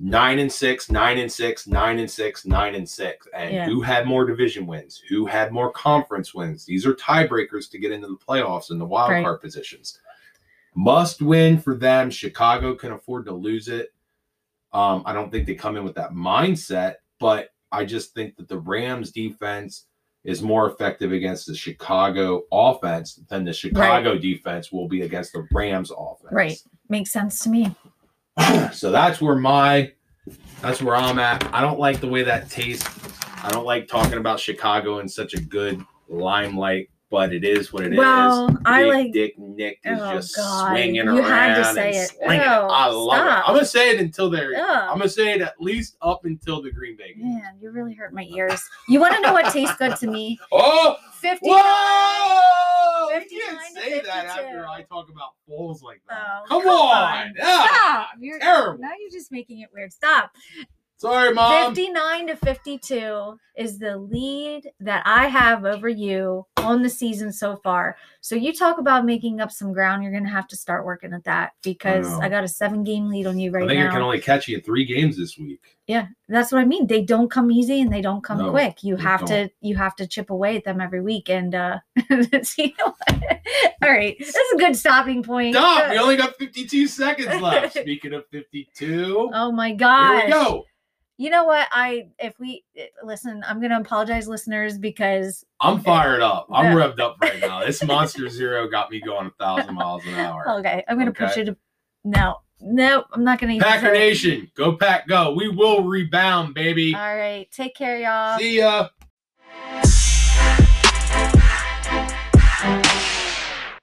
nine and six, nine and six, nine and six, nine and six, and Yeah. who had more division wins, who had more conference wins. These are tiebreakers to get into the playoffs and the wild Right. card positions. Must win for them. Chicago can afford to lose it. Um, I don't think they come in with that mindset, but I just think that the Rams defense is more effective against the Chicago offense than the Chicago defense will be against the Rams offense. Right. Makes sense to me. *clears throat* so that's where my that's where I'm at. I don't like the way that tastes. I don't like talking about Chicago in such a good limelight, but it is what it is. Well, I Big like- Dick Nick is Oh, just God. swinging You around. had to say it. I love stop. it. I'm gonna say it until they're. Ugh. I'm gonna say it at least up until the Green Bay game. Man, you really hurt my ears. You want to know what tastes good to me? *laughs* Oh, 50. whoa! You can't say that after I talk about bowls like that. Oh, come, come on, on. yeah. Stop. You're, terrible. Now you're just making it weird. Stop. Sorry, mom. 59 to 52 is the lead that I have over you on the season so far. So you talk about making up some ground. You're going to have to start working at that because know. I, got a seven game lead on you right now. I think now. I can only catch you in three games this week. Yeah, that's what I mean. They don't come easy and they don't come No, quick. You have to don't. you have to chip away at them every week. And uh *laughs* so you know what? all right. That's a good stopping point. Stop! We only got 52 seconds left. *laughs* Speaking of 52, oh my god, here we go. You know what? I if we eh, listen, I'm gonna apologize, listeners, because I'm fired up. I'm revved up right now. This *laughs* Monster Zero got me going a thousand miles an hour. okay, I'm gonna push Okay. you to now. Nope, I'm not gonna. use Packer it. Nation, go pack, go. We will rebound, baby. All right, take care, y'all. See ya.